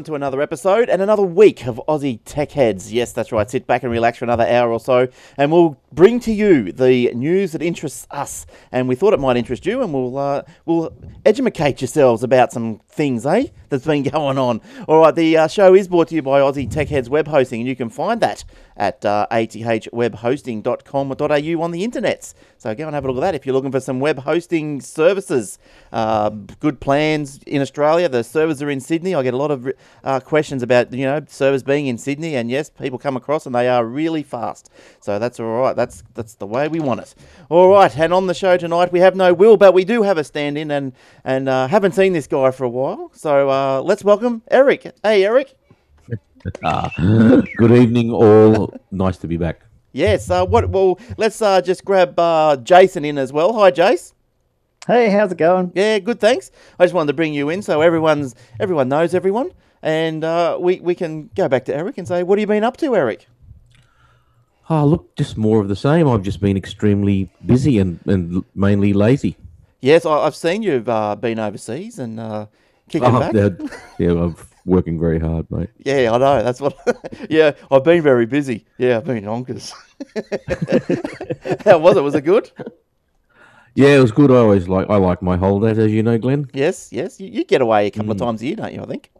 Everyone, to another episode and another week of Aussie Tech Heads. Yes, that's right. Sit back and relax for another hour or so, and we'll bring to you the news that interests us. And we thought it might interest you, and we'll uh, we'll educate yourselves about some things, eh? That's been going on. All right, the uh, show is brought to you by Aussie Tech Heads Web Hosting, and you can find that at uh, athwebhosting.com.au on the internets. So go and have a look at that if you're looking for some web hosting services. Uh, good plans in Australia. The servers are in Sydney. I get a lot of uh, questions about you know servers being in Sydney, and yes, people come across and they are really fast. So that's all right. That's that's the way we want it. All right, and on the show tonight we have no Will, but we do have a stand-in, and and uh, haven't seen this guy for a while. So uh, let's welcome Eric. Hey, Eric. Ah, good evening, all. Nice to be back. Yes. Uh, what? Well, let's uh, just grab uh, Jason in as well. Hi, Jace. Hey, how's it going? Yeah, good. Thanks. I just wanted to bring you in so everyone's everyone knows everyone, and uh, we we can go back to Eric and say, what have you been up to, Eric? Oh, look, just more of the same. I've just been extremely busy and, and mainly lazy. Yes, I, have seen you've uh, been overseas and uh, kicking oh, back. yeah, I'm working very hard, mate. Yeah, I know. That's what. yeah, I've been very busy. Yeah, I've been honkers. How was it? Was it good? Yeah, it was good. I always like I like my holidays, as you know, Glenn. Yes, yes. You, you get away a couple mm. of times a year, don't you? I think.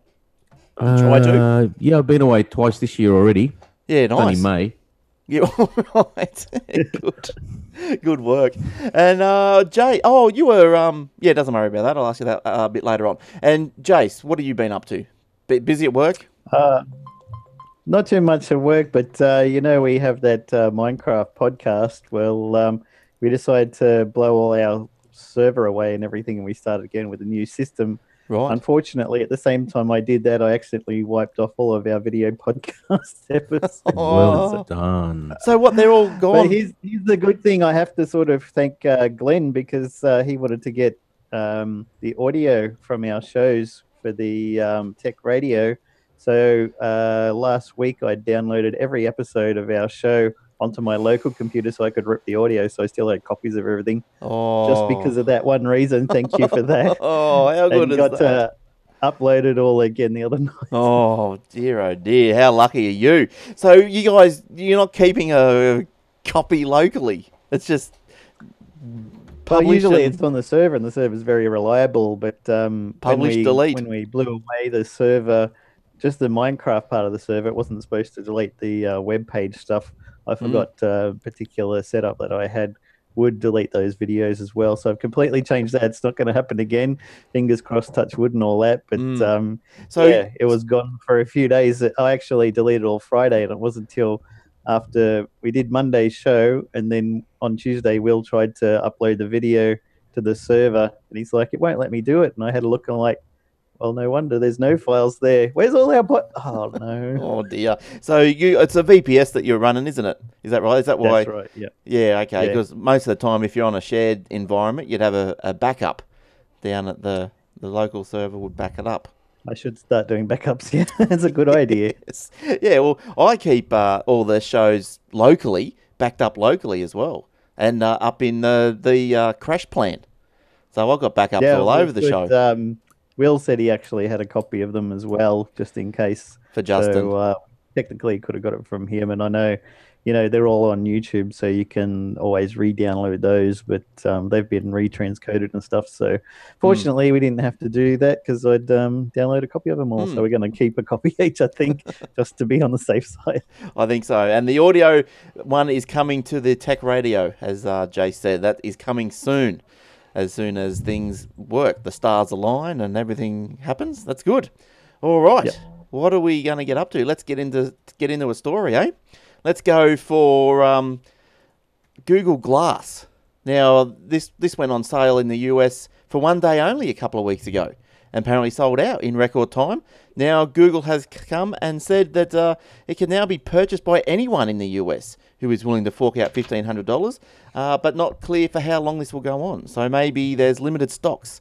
Uh, Try to. Yeah, I've been away twice this year already. Yeah, nice. Only May. Yeah, right. Good. Good work. And uh, Jay, oh, you were um, yeah, doesn't worry about that. I'll ask you that uh, a bit later on. And Jace, what have you been up to? Bit busy at work? Uh, not too much at work, but uh, you know we have that uh, Minecraft podcast. Well, um, we decided to blow all our server away and everything, and we started again with a new system Right. Unfortunately, at the same time I did that, I accidentally wiped off all of our video podcast episodes. Oh. Well done. So what? They're all gone. But here's, here's the good thing. I have to sort of thank uh, Glenn because uh, he wanted to get um, the audio from our shows for the um, tech radio. So uh, last week I downloaded every episode of our show onto my local computer so I could rip the audio. So I still had copies of everything. Oh. Just because of that one reason. Thank you for that. oh, how good and is got that? To upload it all again the other night. Oh dear, oh dear, how lucky are you? So you guys, you're not keeping a copy locally. It's just. Well, usually it's on the server, and the server is very reliable. But um, publish, when we, delete. When we blew away the server, just the Minecraft part of the server, it wasn't supposed to delete the uh, web page stuff. I mm-hmm. forgot mm. a particular setup that I had would delete those videos as well. So I've completely changed that. It's not going to happen again. Fingers crossed, touch wood and all that. But mm. um, so yeah, it was gone for a few days. I actually deleted all Friday, and it wasn't until after we did Monday's show, and then on Tuesday, Will tried to upload the video to the server, and he's like, "It won't let me do it." And I had a look, and I'm like, well, no wonder there's no files there. Where's all our po- Oh no. oh dear. So you it's a VPS that you're running, isn't it? Is that right? Is that why? That's right. Yeah. Yeah. Okay. Because yeah. most of the time, if you're on a shared environment, you'd have a, a backup down at the the local server would back it up. I should start doing backups. Yeah, that's a good idea. yes. Yeah. Well, I keep uh, all the shows locally backed up locally as well, and uh, up in the the uh, crash plan. So I've got backups yeah, all over the show. Um, Will said he actually had a copy of them as well, just in case. For Justin. So, uh, technically, could have got it from him. And I know you know they're all on YouTube, so you can always re-download those. But um, they've been retranscoded and stuff. So fortunately, we didn't have to do that because I'd um, download a copy of them all. Hmm. So we're going to keep a copy each, I think, just to be on the safe side. I think so. And the audio one is coming to the tech radio, as uh, Jay said. That is coming soon. As soon as things work, the stars align and everything happens. That's good. All right. Yep. What are we going to get up to? Let's get into get into a story, eh? Let's go for um, Google Glass. Now, this this went on sale in the US for one day only a couple of weeks ago, and apparently sold out in record time. Now, Google has come and said that uh, it can now be purchased by anyone in the US who is willing to fork out fifteen hundred dollars, uh, but not clear for how long this will go on. So maybe there's limited stocks.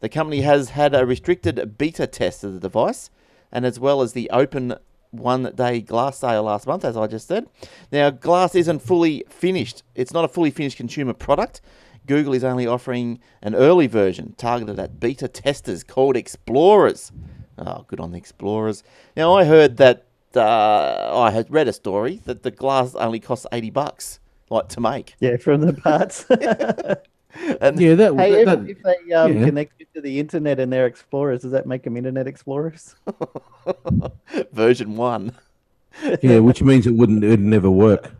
The company has had a restricted beta test of the device, and as well as the open one day glass sale last month, as I just said. Now, glass isn't fully finished, it's not a fully finished consumer product. Google is only offering an early version targeted at beta testers called Explorers. Oh, good on the Explorers. Now, I heard that uh, I had read a story that the glass only costs 80 bucks like to make. Yeah, from the parts. And Yeah, that, hey, that, if, that- if they um, yeah. connect you to the internet and they're explorers, does that make them internet explorers? version 1. yeah, which means it wouldn't, it'd never work.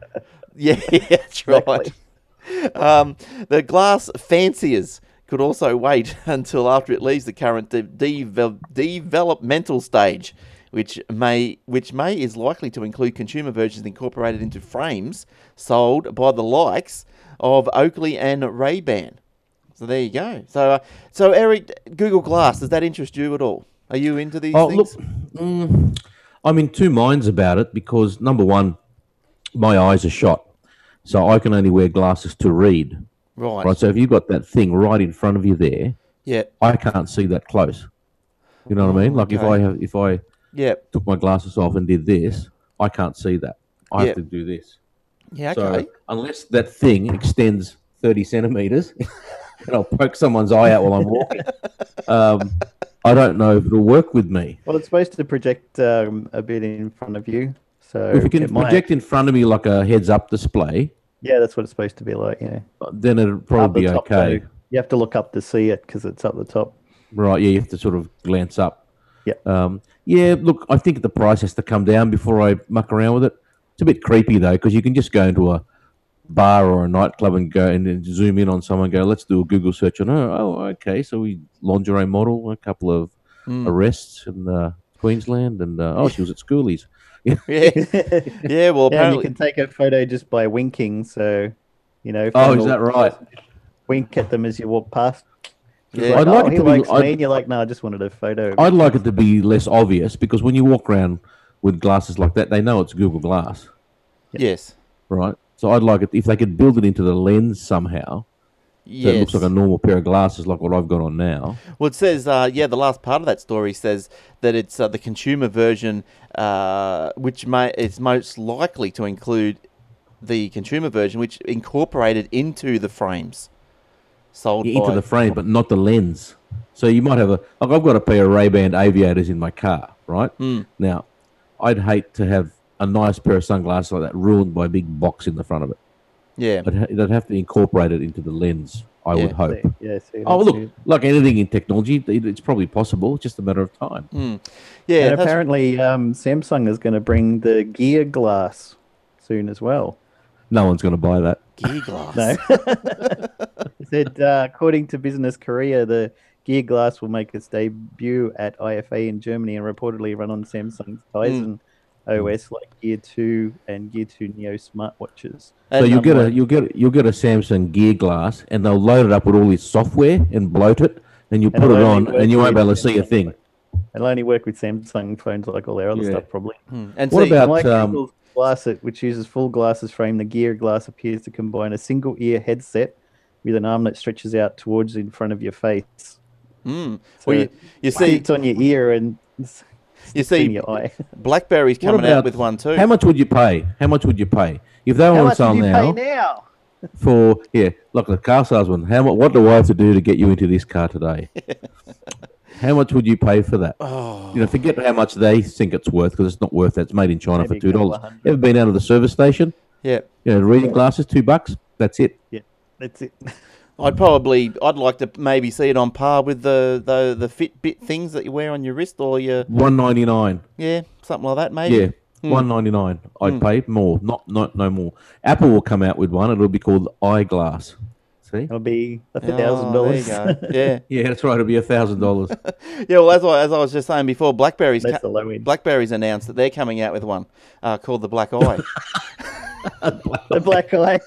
Yeah, that's right. Exactly. Um, the glass fanciers could also wait until after it leaves the current de- devel- developmental stage, which may which may is likely to include consumer versions incorporated into frames sold by the likes of Oakley and Ray Ban. So there you go. So uh, so Eric, Google Glass does that interest you at all? Are you into these Oh, things? look, mm, I'm in two minds about it because number one, my eyes are shot, so I can only wear glasses to read. right. Right. So if you've got that thing right in front of you there, Yeah. I can't see that close. You know what I mean? Like if I have, if I Yeah. took my glasses off and did this, I can't see that. I Yeah. have to do this. Yeah. Okay. So unless that thing extends 30 centimeters and I'll poke someone's eye out while I'm walking, um, I don't know if it'll work with me. Well, it's supposed to project um, a bit in front of you. So If you can it might- project in front of me like a heads up display, yeah, that's what it's supposed to be like. Yeah, then it'll probably be okay. though. You have to look up to see it because it's up the top. Right, yeah, you have to sort of glance up. Yeah. Um, yeah, look, I think the price has to come down before I muck around with it. It's a bit creepy though, because you can just go into a bar or a nightclub and go and then zoom in on someone and go, let's do a Google search on her. Oh, okay. So we lingerie model, a couple of Mm. arrests in uh, Queensland, and uh, oh, she was at schoolies. Yeah. yeah, Yeah. Well, and you can take a photo just by winking. So, you know. Oh, find is that right? Wink at them as you walk past. Just Yeah. I'd like oh, it he to be- likes I'd- me. And you're like, no, I just wanted a photo. I'd like it to be less obvious because when you walk around with glasses like that, they know it's Google Glass. Yes. right? So I'd like it if they could build it into the lens somehow, so Yes. it looks like a normal pair of glasses, like what I've got on now. Well, it says, uh, yeah, the last part of that story says that it's uh, the consumer version, uh, which may it's most likely to include the consumer version, which incorporated into the frames sold Yeah, into by. the frame, but not the lens. So you might have a like I've got a pair of Ray Ban aviators in my car, right? Hmm. Now, I'd hate to have a nice pair of sunglasses like that ruined by a big box in the front of it. yeah, I'd, ha- they'd have to incorporate it into the lens. I Yeah. would hope. See, yeah. See, Oh, that's look, it. like anything in technology, it's probably possible. It's just a matter of time. Hmm. yeah. and apparently, um, Samsung is going to bring the Gear Glass soon as well. No one's going to buy that. gear glass. No. It said, uh, according to Business Korea, the Gear Glass will make its debut at IFA in Germany and reportedly run on Samsung's Tizen OS like Gear 2 and Gear 2 Neo smartwatches. So you'll get a you'll get you'll get a Samsung Gear Glass, and they'll load it up with all this software and bloat it, and you put it on, and you won't be able to see a thing. It'll only work with Samsung phones like all their other Yeah. stuff, probably. hmm. And What see, about- Like um, Google's Glass, it- which uses full glasses frame, the Gear Glass appears to combine a single ear headset with an arm that stretches out towards in front of your face. Hmm. So well, you, you see, it's on your ear and it's you in see, your eye. BlackBerry's What coming out with one too. How much would you pay? How much would you pay if they were How on much sale you now, pay now? for yeah, like the car salesman? How much? What do I have to do to get you into this car today? how much would you pay for that? Oh, You know, forget how much they think it's worth because it's not worth that. It's made in China Maybe for two dollars. of hundred. Ever been out of the service station? Yeah. You know, reading glasses, two bucks. That's it. Yeah, that's it. I'd probably, I'd like to maybe see it on par with the the the Fitbit things that you wear on your wrist or your One ninety nine. yeah something like that maybe. Yeah, hmm. one ninety nine. I'd hmm. pay more, not not no more. Apple will come out with one. It'll be called eyeglass. See? It'll be a thousand dollars. Yeah, Yeah, that's right. It'll be a thousand dollars. yeah. Well, as I, as I was just saying before, Blackberry's That's ca- the low end. Blackberry's announced that they're coming out with one uh, called the Black Eye. the black eye.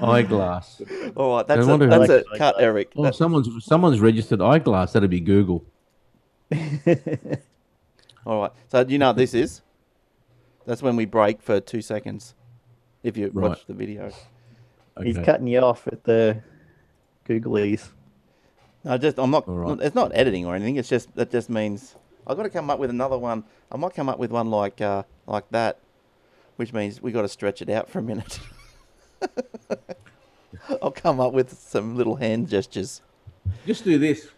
eyeglass. All right, that's I it. wonder- That's Like- it. Cut, Eric. Oh, That- someone's someone's registered eyeglass. That'd be Google. all right. So you know what this is? That's when we break for two seconds. If you Right. watch the video. He's cutting you off at the Googlies. No, just I'm not. All right. It's not editing or anything. It's just that just means I've got to come up with another one. I might come up with one like uh, like that, which means we got to stretch it out for a minute. I'll come up with some little hand gestures. Just do this.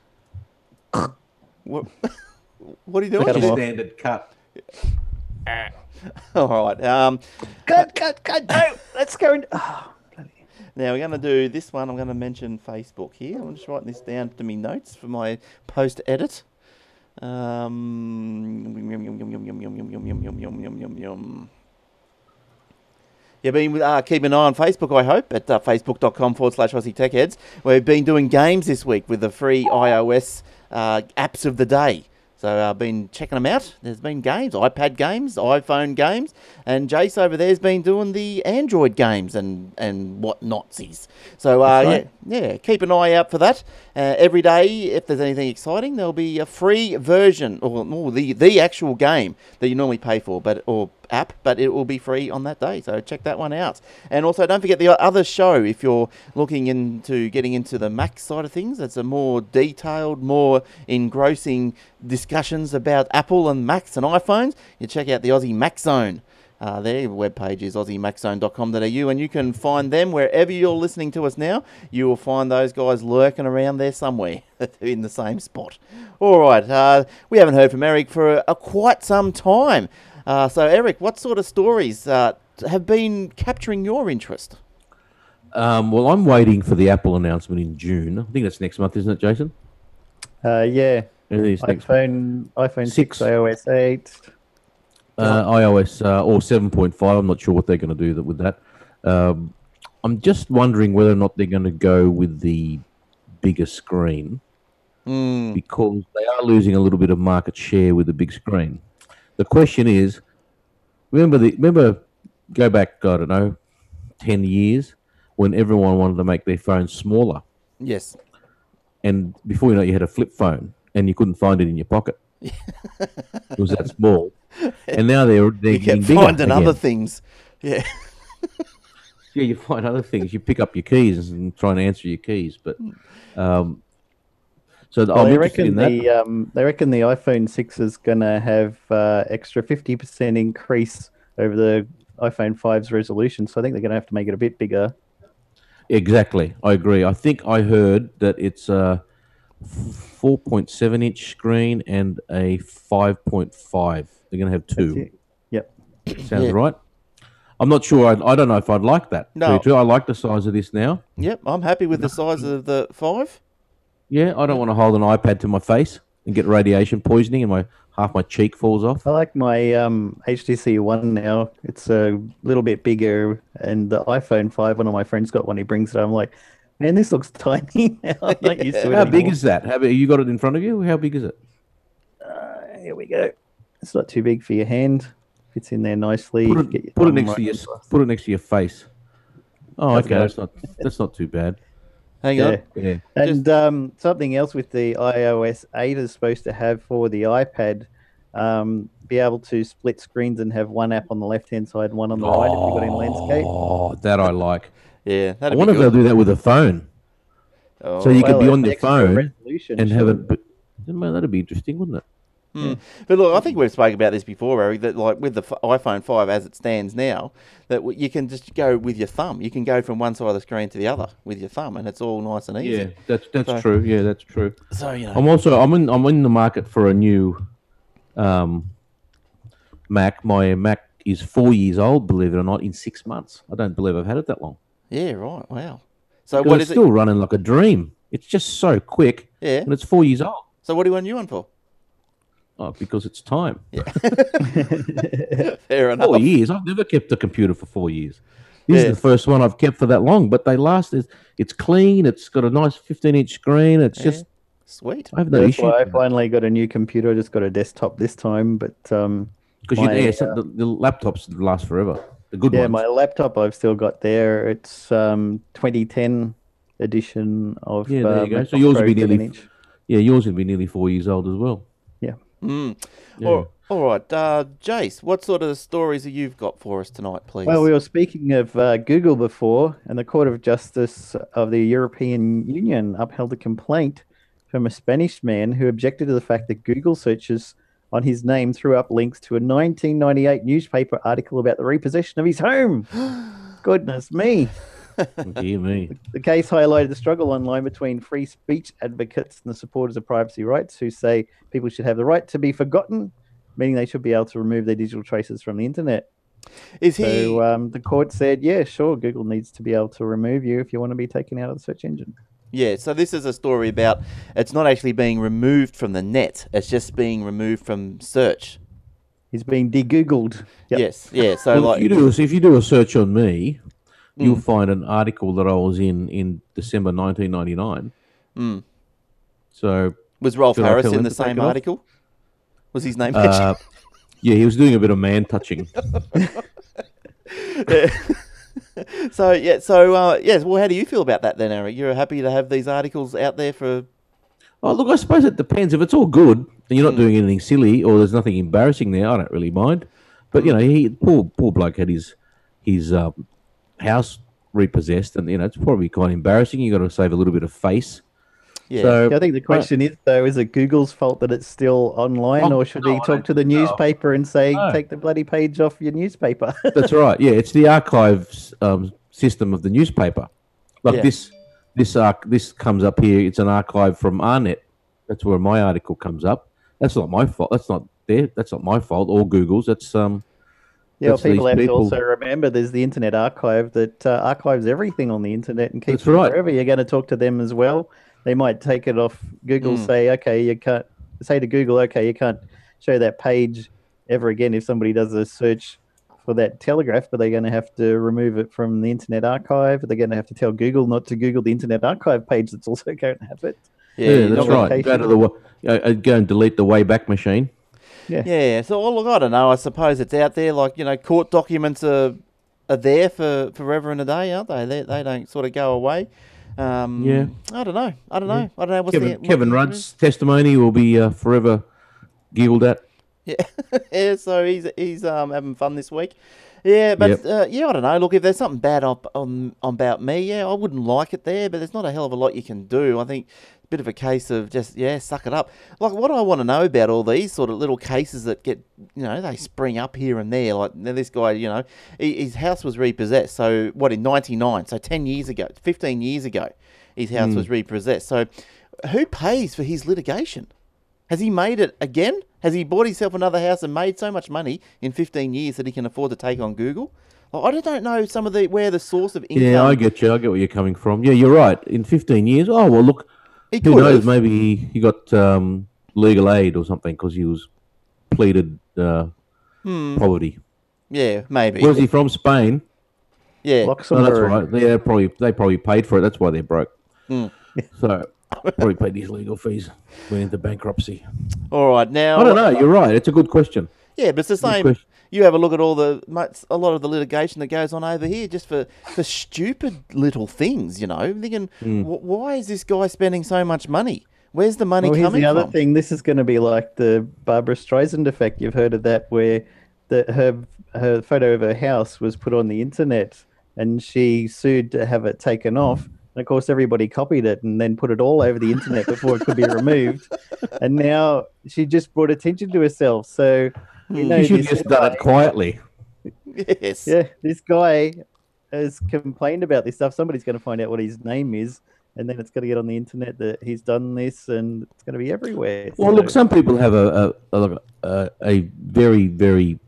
What, what are you doing? Cut 'em off. Standard cut. All right. Um, Cut, cut, cut. No, let's go. In. Oh, now we're going to do this one. I'm going to mention Facebook here. I'm just writing this down to me notes for my post edit. Um, You've yeah, been uh, keeping an eye on Facebook, I hope, at uh, facebook.com forward slash Aussie Tech Heads. We've been doing games this week with the free iOS uh, apps of the day. So I've been checking them out. There's been games, iPad games, iPhone games, and Jace over there's been doing the Android games and and what notsies. So uh, right. yeah, yeah, keep an eye out for that. Uh, every day, if there's anything exciting, there'll be a free version or, or the the actual game that you normally pay for, but or app, but it will be free on that day. So check that one out. And also, don't forget the other show if you're looking into getting into the Mac side of things. That's a more detailed, more engrossing discussions about Apple and Macs and iPhones. You check out the Aussie Mac Zone. Uh, their webpage is aussiemaczone.com.au, and you can find them wherever you're listening to us now. You will find those guys lurking around there somewhere in the same spot. All right, uh, we haven't heard from Eric for uh, quite some time. Uh, so, Eric, what sort of stories uh, have been capturing your interest? Um, well, I'm waiting for the Apple announcement in June. I think that's next month, isn't it, Jason? Uh, yeah. It's iPhone, iPhone Six. 6, iOS 8. uh, iOS uh, or 7.5. I'm not sure what they're going to do that with that. Um, I'm just wondering whether or not they're going to go with the bigger screen Mm, because they are losing a little bit of market share with the big screen. The question is, remember the remember go back I don't know, ten years when everyone wanted to make their phones smaller, yes. and before you know, it, you had a flip phone and you couldn't find it in your pocket. it was that small, and now they're they're You getting bigger finding other things. Yeah. Yeah, you find other things. You pick up your keys and try and answer your keys, but um, so Well, I'm they reckon in that. the um, they reckon the iPhone 6 is going to have uh, extra 50% increase over the iPhone 5's resolution. So I think they're going to have to make it a bit bigger. Exactly, I agree. I think I heard that it's a 4.7 inch screen and a 5.5. They're going to have two. Yep. Sounds Yeah. right. I'm not sure. I, I don't know if I'd like that. No. tell you the truth. I like the size of this now. Yep. I'm happy with the size of the five. Yeah, I don't want to hold an iPad to my face and get radiation poisoning and my half my cheek falls off. I like my um, HTC One now. It's a little bit bigger, and the iPhone 5. One of my friends got one. He brings it. I'm like, man, this looks tiny now. I'm not used to it How big is that? How big, you got it in front of you? How big is it? Uh, here we go. It's not too big for your hand. Fits in there nicely. Put it, put it next right to your put it next to your face. Oh, That's okay. good. That's not that's not too bad. Hang Yeah. on. Yeah. And um, something else with the iOS 8 is supposed to have for the iPad, um, be able to split screens and have one app on the left hand side and one on the right if you've got in landscape. Oh, that I like. Yeah. I That'd wonder be if they'll do that with a phone, Oh, so you could be on your extra phone and have sure. it. But, man, that'd be interesting, wouldn't it? Hmm. But look, I think we've spoken about this before, Eric. That like with the f- iPhone five as it stands now, that w- you can just go with your thumb. You can go from one side of the screen to the other with your thumb, and it's all nice and easy. Yeah, that's that's So- true. Yeah, that's true. So you know, I'm also I'm in I'm in the market for a new um, Mac. My Mac is four years old. Believe it or not, in six months. I don't believe I've had it that long. Yeah, right. Wow. So what it's is still it? running like a dream. It's just so quick, Yeah. and it's four years old. So what do you want you on for? Oh, because it's time. Fair enough. Four years. I've never kept a computer for four years. This Yeah. is the first one I've kept for that long, but they last. It's, it's clean. It's got a nice 15 inch screen. It's just, Sweet. I have no That's issue. why I finally got a new computer. I just got a desktop this time, but um, Because you, my, yeah, so the, the laptops last forever. The good yeah, ones. my laptop I've still got there. It's um 2010 edition of Yeah, there uh, you go. So yours will be nearly 7-inch. Yeah, yours will be nearly four years old as well. Mm. Yeah. All, all right, uh, Jace, what sort of stories have you got for us tonight, please? Well, we were speaking of uh, Google before, and the Court of Justice of the European Union upheld a complaint from a Spanish man who objected to the fact that Google searches on his name threw up links to a 1998 newspaper article about the repossession of his home. Goodness me. Dear me. The case highlighted the struggle online between free speech advocates and the supporters of privacy rights who say people should have the right to be forgotten, meaning they should be able to remove their digital traces from the internet. is he? So um, the court said, yeah, sure, Google needs to be able to remove you if you want to be taken out of the search engine. yeah. So this is a story about it's not actually being removed from the net; it's just being removed from search. He's being de-Googled. Yep. Yes. Yeah. So Well, like, if, you do, a- if you do a search on me, you'll Mm. find an article that I was in in December 1999. Mm. So, was Rolf Harris in the same article? Was his name uh, yeah, he was doing a bit of man touching. so yeah, so uh, yes. Well, how do you feel about that then, Eric? You're happy to have these articles out there for? Oh, look, I suppose it depends. If it's all good and you're not doing anything silly or there's nothing embarrassing there, I don't really mind. But you know, he poor poor bloke had his his um, house repossessed, and you know it's probably quite embarrassing. You got to save a little bit of face. Yeah. So I think the question is, though, is it Google's fault that it's still online, Oh, or should no, he talk to the think so. newspaper and say, No. take the bloody page off your newspaper? That's right. Yeah, it's the archives um, system of the newspaper. Like Yeah. this, this arc, this comes up here. It's an archive from Arnet. That's where my article comes up. That's not my fault. That's not there. That's not my fault or Google's. That's um. Yeah, well, people have people- to also remember there's the Internet Archive that uh, archives everything on the internet and keeps That's it right. forever. You're going to talk to them as well. They might take it off Google, Mm. say, okay, you can't say to Google, okay, you can't show that page ever again if somebody does a search for that telegraph, but they're going to have to remove it from the Internet Archive. They're going to have to tell Google not to Google the Internet Archive page that's also going to have it. Yeah, you're that's right. Go to the uh, uh, go and delete the Wayback Machine. Yeah. Yeah. So well, look, I don't know. I suppose it's out there. Like you know, court documents are are there for forever and a day, aren't they? They they don't sort of go away. Um, Yeah. I don't know. I don't know. Yeah. I don't know. What's Kevin, the, Kevin Rudd's testimony will be uh, forever giggled at. Yeah, yeah. So he's he's um having fun this week. Yeah, but Yep. uh, yeah, I don't know. Look, if there's something bad up on, on about me, yeah, I wouldn't like it there. But there's not a hell of a lot you can do. I think bit of a case of just yeah, suck it up. Like what I want to know about all these sort of little cases that get you know they spring up here and there. Like now this guy, you know, his house was repossessed. So what in '99? So ten years ago, 15 years ago, his house hmm. was repossessed. So who pays for his litigation? Has he made it again? Has he bought himself another house and made so much money in 15 years that he can afford to take on Google? I just don't know some of the where the source of income. Yeah, I get you. I get where you're coming from. Yeah, you're right. In 15 years, oh well, look, He who knows? have. Maybe he, he got um, legal aid or something because he was pleaded uh, Hmm. poverty. Yeah, maybe. Where's he from? Spain. yeah, No, that's right. They probably they probably paid for it. That's why they're broke. Mm. So probably paid his legal fees. Went into bankruptcy. all right. Now, I don't know. You're right. It's a good question. Yeah, but it's the same. You have a look at all the a lot of the litigation that goes on over here just for, for stupid little things. You know, I'm thinking, hmm. wh- why is this guy spending so much money? Where's the money Well, here's coming the other from? thing. This is going to be like the Barbra Streisand effect. You've heard of that, where the, her her photo of her house was put on the internet, and she sued to have it taken off. And of course, everybody copied it and then put it all over the internet before it could be removed. And now she just brought attention to herself. So Hmm. we know You should have just done it quietly. Yes. Yeah, this guy has complained about this stuff. Somebody's going to find out what his name is, and then it's going to get on the internet that he's done this, and it's going to be everywhere. Well, look, some people have a a, a, a, a very very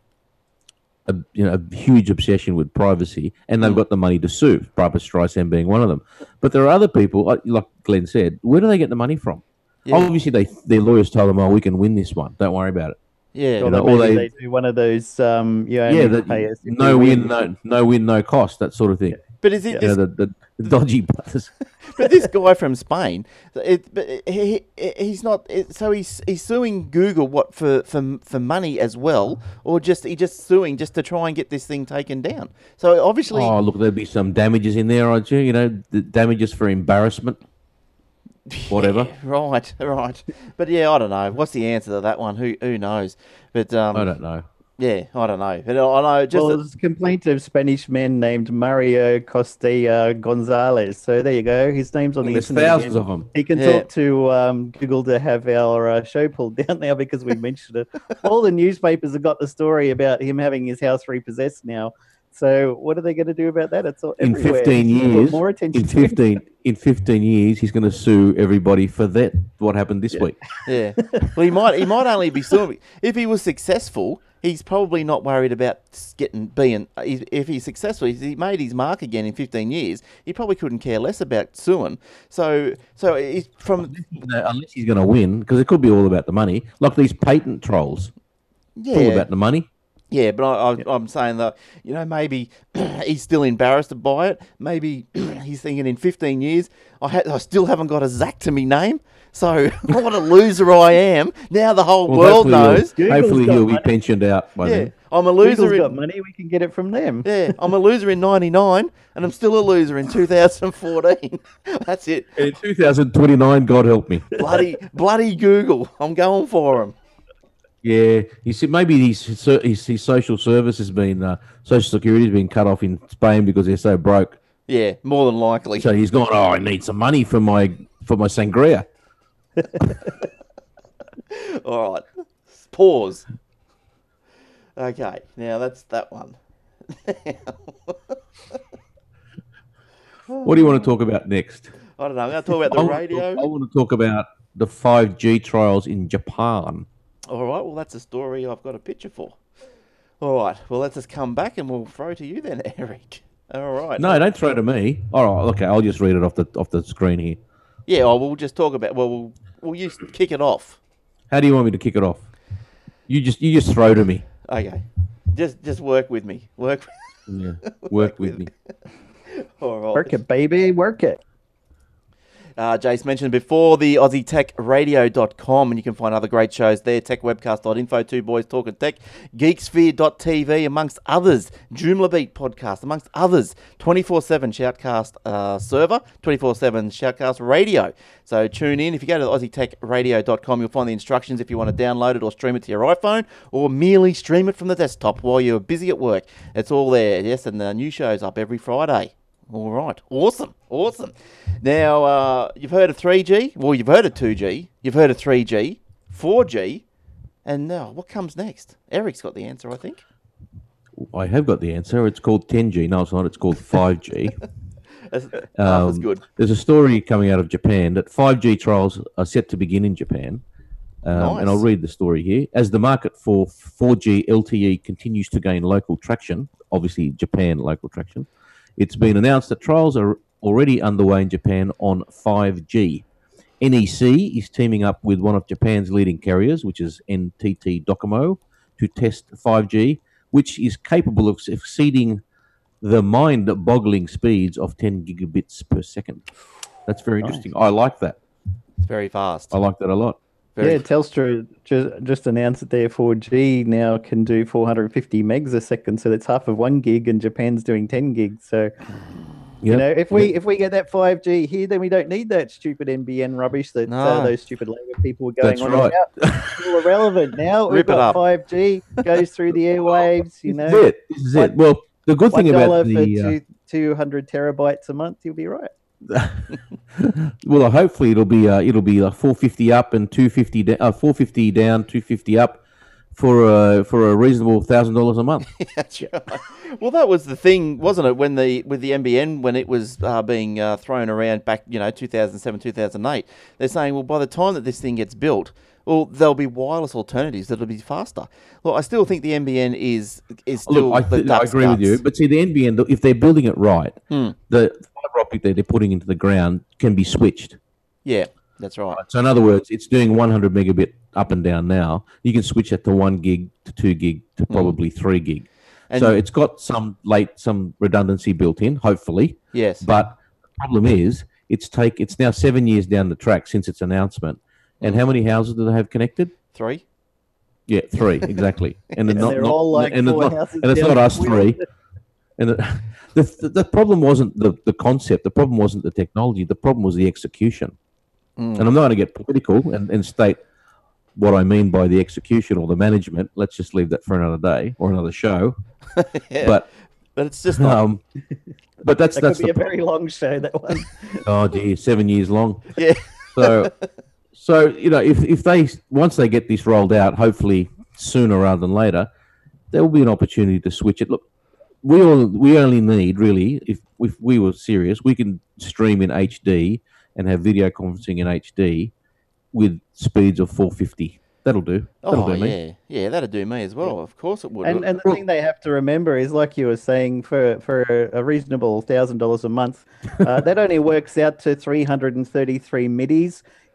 a you know a huge obsession with privacy, and they've hmm. got the money to sue. Barbra Streisand being one of them. But there are other people, like- like Glenn said. Where do they get the money from? Yeah. Obviously, they their lawyers told them, "Oh, we can win this one. Don't worry about it." Yeah. Or know, that or they- they, do one of those, um, you yeah, only that, pay us if we no win, no no win, no cost. That sort of thing. But is it know, this, the, the dodgy brothers. but this guy from Spain, it, but he, he, he's not. It, so he's he's suing Google what for, for for money as well, or just he just suing just to try and get this thing taken down. So obviously, Oh, look, there'd be some damages in there, aren't you? You know, the damages for embarrassment. Whatever. Yeah, right, right. But yeah, I don't know. What's the answer to that one? Who who knows? But um, I don't know. yeah, I don't know. But I know just well, that- there's a complaint of Spanish man named Mario Costeja Gonzalez. So there you go. His name's on the There's internet. thousands again. of them. He can Yeah. talk to um, Google to have our uh, show pulled down now because we mentioned it. All the newspapers have got the story about him having his house repossessed now. So what are they going to do about that? It's all In everywhere. 15 He's gonna put years, more attention in 15, in 15 years, he's going to sue everybody for that. What happened this week? Yeah. Well, he might he might only be suing if he was successful. He's probably not worried about getting being. Uh, if he's successful, if he made his mark again in 15 years. He probably couldn't care less about suing. So, so he's from No, unless he's going to win, because it could be all about the money. Like these patent trolls, yeah, it's all about the money. Yeah. But I, I, I'm saying that you know maybe he's still embarrassed by it. Maybe he's thinking in 15 years I ha- I still haven't got a Zach to me name. So what a loser I am. Now the whole Well, world hopefully he'll- knows. Hopefully, he'll be pensioned out by Yeah, then. I'm a loser. Google's in- got money. We can get it from them. Yeah, I'm a loser in '99, and I'm still a loser in 2014. That's it. In 2029, God help me. Bloody, bloody Google. I'm going for him. Yeah, you see, maybe his, his, his social service has been, uh, social security has been cut off in Spain because they're so broke. Yeah, more than likely. So he's gone. Oh, I need some money for my for my sangria. All right. Pause. Okay, now that's that one. What do you want to talk about next? I don't know. I'm going to talk about I the want to talk- radio. I want to talk about the 5G trials in Japan. All right. Well, that's a story I've got a picture for. All right. Well, let's just come back and we'll throw to you then, Eric. All right. No, don't throw to me. All right, okay, I'll just read it off the off the screen here. Yeah. Oh, we'll just talk about. Well, we'll we'll use kick it off. How do you want me to kick it off? You just you just throw to me. Okay. Just just work with me. Work. Yeah, work with me. All right. Work it, baby. Work it. Uh, Jace mentioned before the AussieTechRadio.com, and you can find other great shows there. TechWebcast.info, Two Boys Talking Tech, Geeksphere.tv, amongst others. Joomla Beat podcast, amongst others. 24 7 Shoutcast uh, server, 24 7 Shoutcast radio. So tune in. If you go to AussieTechRadio.com, you'll find the instructions if you want to download it or stream it to your iPhone, or merely stream it from the desktop while you're busy at work. It's all there, yes, and the new show's up every Friday. All right. Awesome. Awesome. Now, uh, you've heard of 3G. Well, you've heard of 2G. You've heard of 3G, 4G. And now, what comes next? Eric's got the answer, I think. I have got the answer. It's called 10G. No, it's not. It's called 5G. That's Um, good. There's a story coming out of Japan that 5G trials are set to begin in Japan. Um, And I'll read the story here. As the market for 4G LTE continues to gain local traction, obviously Japan local traction, it's been announced that trials are already underway in Japan on 5G. NEC is teaming up with one of Japan's leading carriers, which is NTT Docomo, to test 5G, which is capable of exceeding the mind-boggling speeds of 10 gigabits per second. That's very interesting. I like that. It's very fast. I like that a lot. Very yeah, Telstra just, just announced that their 4G now can do 450 megs a second, so that's half of one gig, and Japan's doing 10 gigs. So you know, if we if we get that 5G here, then we don't need that stupid NBN rubbish that uh, those stupid Labour people were going That's on right. about. It's all irrelevant now. We've Rip it got up. 5G goes through the airwaves. You This know, is it. This is it. Well, the good thing about the uh, 200 terabytes a month, you'll be right. well, uh, hopefully it'll be uh, it'll be uh, 450 up and 250 da- uh, 450 down, 250 up for a for a reasonable thousand dollars a month. That's right. Well, that was the thing, wasn't it? When the with the NBN when it was uh, being uh, thrown around back, you know, 2007, 2008. They're saying, well, by the time that this thing gets built, Well, there'll be wireless alternatives that'll be faster. Look, I still think the NBN is is still Look, I, the th- I agree with you, but see, the NBN, if they're building it right, Hmm. the fiber optic that they're putting into the ground can be switched. Yeah, that's right. So, in other words, it's doing 100 megabit up and down now. You can switch it to one gig, to two gig, to probably three gig. Hmm. And so it's got some late, some redundancy built in, hopefully. yes, But the problem is, it's take it's now seven years down the track since its announcement. And how many houses do they have connected? three. Yeah, three exactly. And, they're And not, they're not- all like and it's four not, houses and it's not us three. And the, the the problem wasn't the, the concept. The problem wasn't the technology. The problem was the execution. Mm. And I'm not going to get political and, and state what I mean by the execution or the management. Let's just leave that for another day or another show. Yeah, But but it's just not. um, but that's That that's could be a very long show. That one. oh dear, seven years long. yeah, So, so you know, if if they once they get this rolled out, hopefully sooner rather than later, there will be an opportunity to switch it. Look, we all we only need really if if we were serious, we can stream in HD and have video conferencing in HD with speeds of 450. That'll do. That'll oh do me. yeah, yeah, that'll do me as well. Of course it would. And and the thing they have to remember is, like you were saying, for for a reasonable thousand dollars a month, uh, that only works out to three hundred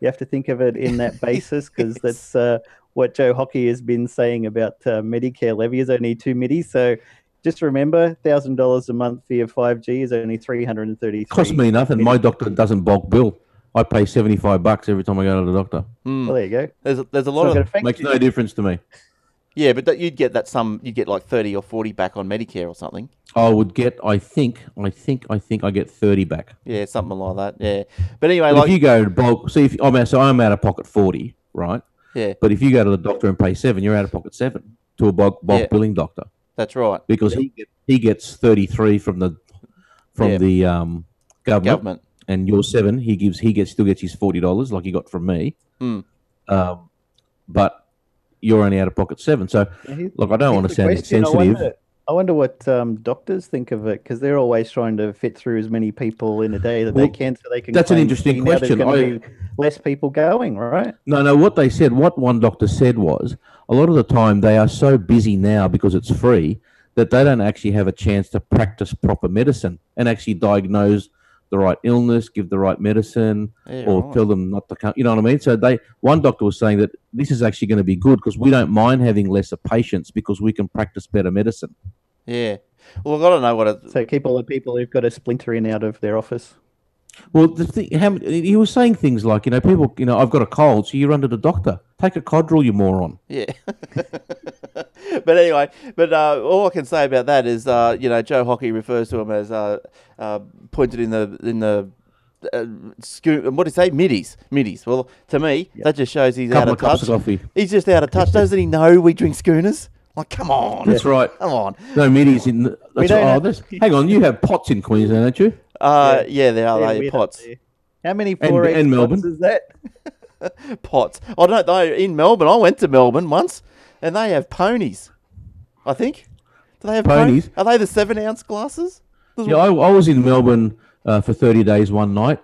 and thirty three middies. You have to think of it in that basis because that's uh, what Joe Hockey has been saying about uh, Medicare levy is only two middies. So just remember, thousand dollars a month for your five G is only three hundred and thirty three. Costs me nothing. My doctor doesn't bulk bill. I pay 75 bucks every time I go to the doctor. Mm. Well, there you go. there's a, there's a lot not of going to affect Makes no difference to me. Yeah, but that, you'd get that some you'd get like thirty or forty back on Medicare or something. I would get, I think, I think, I think I get 30 back. Yeah, something like that. Yeah, but anyway, But like if you go to bulk, see if I'm out, so I'm out of pocket forty, right? yeah, But if you go to the doctor and pay seven, you're out of pocket seven to a bulk, bulk Yeah. billing doctor that's right. because he get, he gets thirty three from the from Yeah. the um, government, Government. and you're seven. He gives he gets still gets his forty dollars like he got from me, Mm. um, but you're only out of pocket seven. So Yeah, look, I don't want to sound question. I insensitive. wonder, I wonder what um, doctors think of it because they're always trying to fit through as many people in a day that Well, they can, so they can. that's an interesting "See, now there's question. I- less people going, right? No, no. What they said, what one doctor said was, a lot of the time they are so busy now because it's free that they don't actually have a chance to practice proper medicine and actually diagnose the right illness, give the right medicine, Yeah, or right. tell them not to come. You know what I mean? So they, one doctor was saying that this is actually going to be good because we don't mind having lesser patients because we can practice better medicine. Yeah. Well, I don't know what it. So keep all the people who've got a splinter in out of their office. Well, the thing, how, he was saying things like, you know, people, you know, I've got a cold, so you run to the doctor. Take a Codral, you moron. Yeah. but anyway, but uh, all I can say about that is, uh, you know, Joe Hockey refers to him as uh, uh, pointed in the in the. Uh, sco- what do you say? Middies, middies. Well, to me, that just shows he's out Couple of of touch. of coffee. He's just out of touch. Doesn't he know we drink schooners? Like, come on, That's right. come on. No middies in. The, that's don't oh, that's, hang on, you have pots in Queensland, don't you? Uh, yeah, they are Yeah, they weird pots. How many And- four and Melbourne. is that? pots. I don't know. In Melbourne, I went to Melbourne once, and they have ponies. I think. Do they have Ponies? ponies? Are they the seven ounce glasses? Those Yeah, I, I was in Melbourne uh, for 30 days one night.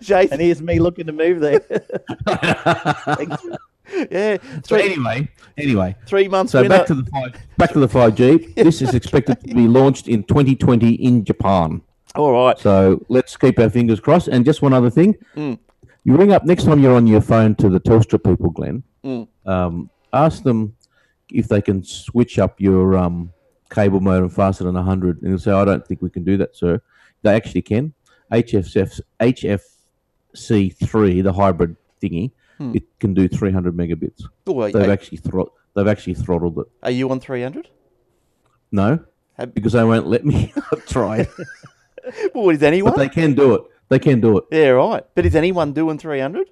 Jason, And here's me looking to move there. yeah, So anyway, anyway, three months so winner. back to the five, back to the 5G. This is expected to be launched in 2020 in Japan. All right. So let's keep our fingers crossed. And just one other thing, Mm. you ring up next time you're on your phone to the Telstra people, Glenn. Mm. Um, ask them if they can switch up your um, cable modem faster than 100, and they'll say, "I don't think we can do that, sir." They actually can. HFF, HFC3, the hybrid thingy, Hmm. it can do 300 megabits. Oh, They've are, actually throt- they've actually throttled it. are you on 300? No, because they won't let me try. Well, is anyone? but they can do it. They can do it. yeah, right. But is anyone doing 300?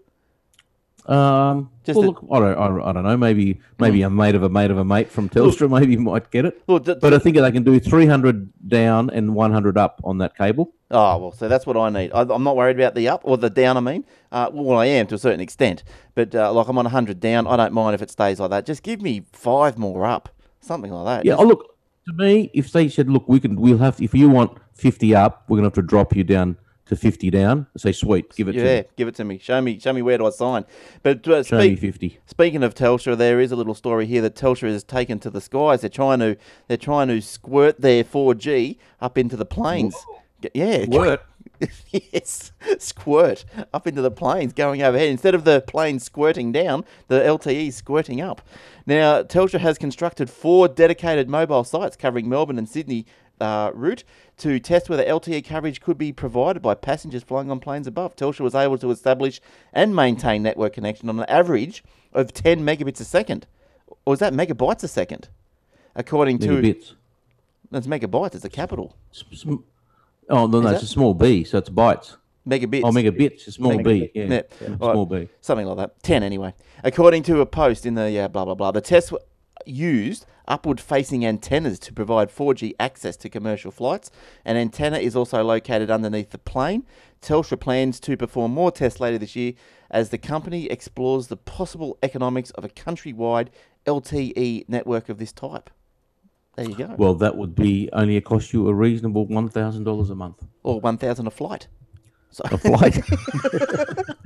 Um, Just well, a- look, I don't, I, don't- I don't know. Maybe, maybe a mate of a mate of a mate from Telstra maybe might get it. D- But I think they can do 300 down and 100 up on that cable. Oh well, so that's what I need. I, I'm not worried about the up or the down. I mean, uh, well, I am to a certain extent, but uh, like I'm on 100 down. I don't mind if it stays like that. Just give me five more up, something like that. Yeah. Just- Oh, look. To me, if they said, "Look, we can, we'll have. If you want 50 up, we're gonna have to drop you down to fifty down. Say sweet, give it to Yeah, me. give it to me. Show me, show me where do I sign. But uh, Show me fifty. Speaking of Telstra, there is a little story here that Telstra is taken to the skies. They're trying to they're trying to squirt their 4G up into the planes. G- Yeah, Squirt? yes, squirt up into the planes going overhead instead of the planes squirting down. The LTE squirting up. Now, Telstra has constructed four dedicated mobile sites covering Melbourne and Sydney. Uh, route to test whether LTE coverage could be provided by passengers flying on planes above. Telstra was able to establish and maintain network connection on an average of 10 megabits a second. Or is that megabytes a second? According to Megabits. that's megabytes. It's a capital. Oh no, no, Is it's that- a small b, so it's bytes. Megabits. Oh, megabits, a small b. Yeah, Yeah. yeah, All small right. b. something like that. 10 anyway. According to a post in the yeah, blah, blah, blah. The were used upward facing antennas to provide 4G access to commercial flights. An antenna is also located underneath the plane. Telstra plans to perform more tests later this year as the company explores the possible economics of a countrywide LTE network of this type. There you go. Well, that would be only a cost you a reasonable one thousand dollars a month. or 1,000 a flight. So, A flight.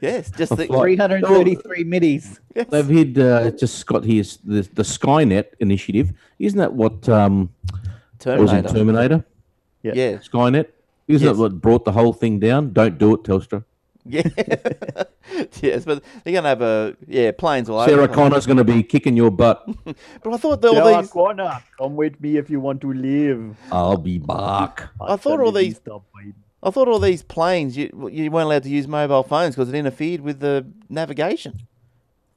yes, just A the, flight. 333 middies. yes. They've had uh, just got here the the Skynet initiative. Isn't that what um, was in Terminator. Terminator? Yeah. Skynet. Isn't Yes. that what brought the whole thing down? Don't do it, Telstra. Yeah. yes, but they're going to have a, yeah, planes all over. Sarah. Connor's going to be kicking your butt. But I thought all Sarah these, Connor, come with me if you want to live. I'll be back. I thought all these- I thought all these planes, you, you weren't allowed to use mobile phones because it interfered with the navigation.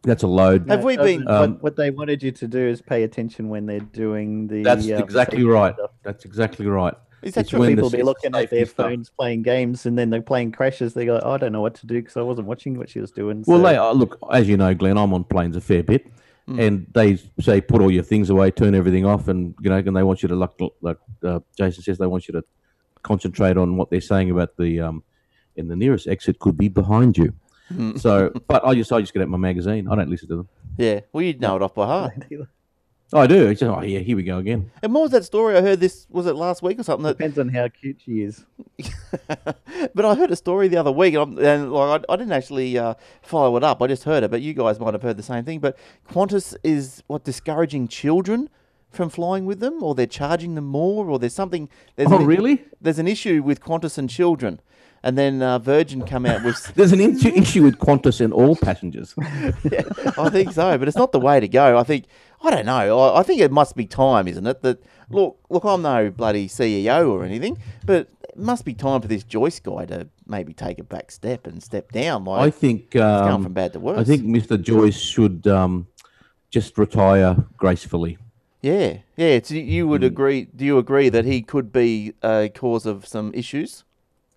That's a load. Have we been- What, Um, what they wanted you to do is pay attention when they're doing the. That's uh, exactly right. stuff. That's exactly right. Is that It's true? when People be looking at their stuff. phones playing games, and then the plane crashes. They go, "I don't know what to do because I wasn't watching what she was doing." Well, they uh, look as you know, Glenn. I'm on planes a fair bit, Hmm. and they say put all your things away, turn everything off, and you know, and they want you to like like uh, Jason says, they want you to concentrate on what they're saying about the um, and the nearest exit could be behind you. Hmm. So, but I just I just get out my magazine. I don't listen to them. Yeah, well, you'd know it off by heart. Oh, I do. It's just, oh yeah, here we go again. And what was that story I heard this, was it last week or something? That, Depends on how cute she is. but I heard a story the other week, and, I'm, and like I, I didn't actually uh, follow it up. I just heard it, but you guys might have heard the same thing. But Qantas is what discouraging children from flying with them, or they're charging them more, or there's something. There's Oh, an, really? There's an issue with Qantas and children, and then uh, Virgin come out with. There's an issue issue with Qantas and all passengers. yeah, I think so, but it's not the way to go. I think I don't know. I, I think it must be time, isn't it? That look, look, I'm no bloody CEO or anything, but it must be time for this Joyce guy to maybe take a back step and step down. Like I think it's going um, from bad to worse. I think Mr. Joyce should um, just retire gracefully. Yeah, yeah. It's, you Hmm. would agree? Do you agree that he could be a cause of some issues?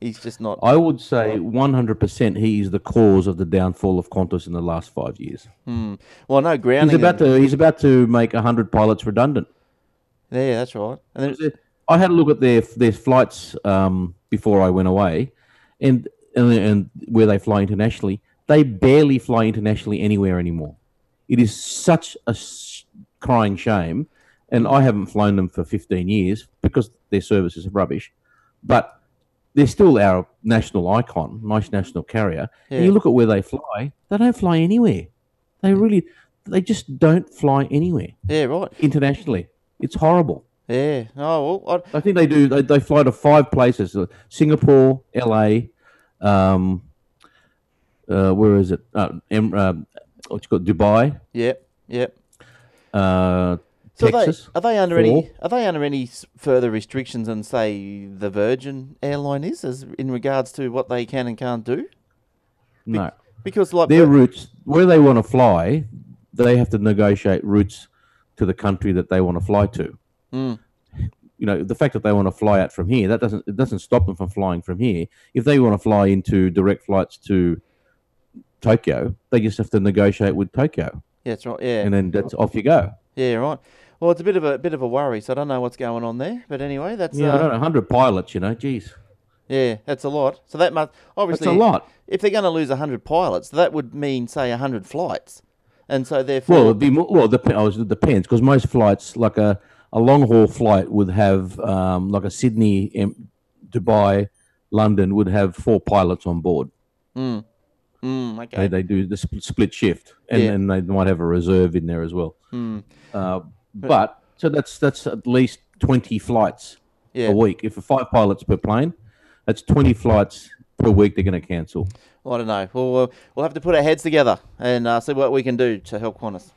He's just not. I would say 100% he is the cause of the downfall of Qantas in the last five years. Hmm. Well, no grounding. He's about and- to he's about to make 100 pilots redundant. Yeah, that's right. And then, I had a look at their their flights um, before I went away, and, and and where they fly internationally. They barely fly internationally anywhere anymore. It is such a crying shame, and I haven't flown them for 15 years because their service is rubbish. But they're still our national icon, nice national carrier. And you look at where they fly; they don't fly anywhere. They really, they just don't fly anywhere yeah, right. internationally. It's horrible. Yeah. Oh well. I, I think they do. They, they fly to five places: uh, Singapore, LA, um, uh, where is it? Uh, um, what's it called? Dubai, yep. Yep. uh, So are they, are they under any are they under any further restrictions than say the Virgin airline is as in regards to what they can and can't do? no, Because like their routes where they want to fly, they have to negotiate routes to the country that they want to fly to. Mm. You know, the fact that they want to fly out from here that doesn't it doesn't stop them from flying from here. If they want to fly into direct flights to Tokyo, they just have to negotiate with Tokyo, yeah, that's right. Yeah, and then that's off you go. yeah, right. Well, it's a bit of a bit of a worry, so I don't know what's going on there. But anyway, that's Yeah, uh, I don't know, hundred pilots. You know, geez, yeah, that's a lot. So that must obviously that's a lot. If they're going to lose hundred pilots, that would mean say hundred flights, and so therefore, Well, it'd be more, well, dep- oh, it depends because most flights, like a, a long haul flight, would have um, like a Sydney, Dubai, London would have four pilots on board. Mm. Mm, okay. They, they do the spl- split shift, and Yeah. then they might have a reserve in there as well. Mm. Uh, but so that's that's at least twenty flights Yeah. a week. If five pilots per plane, that's twenty flights per week. They're going to cancel. I don't know. We'll, uh, we'll have to put our heads together and uh, see what we can do to help Qantas.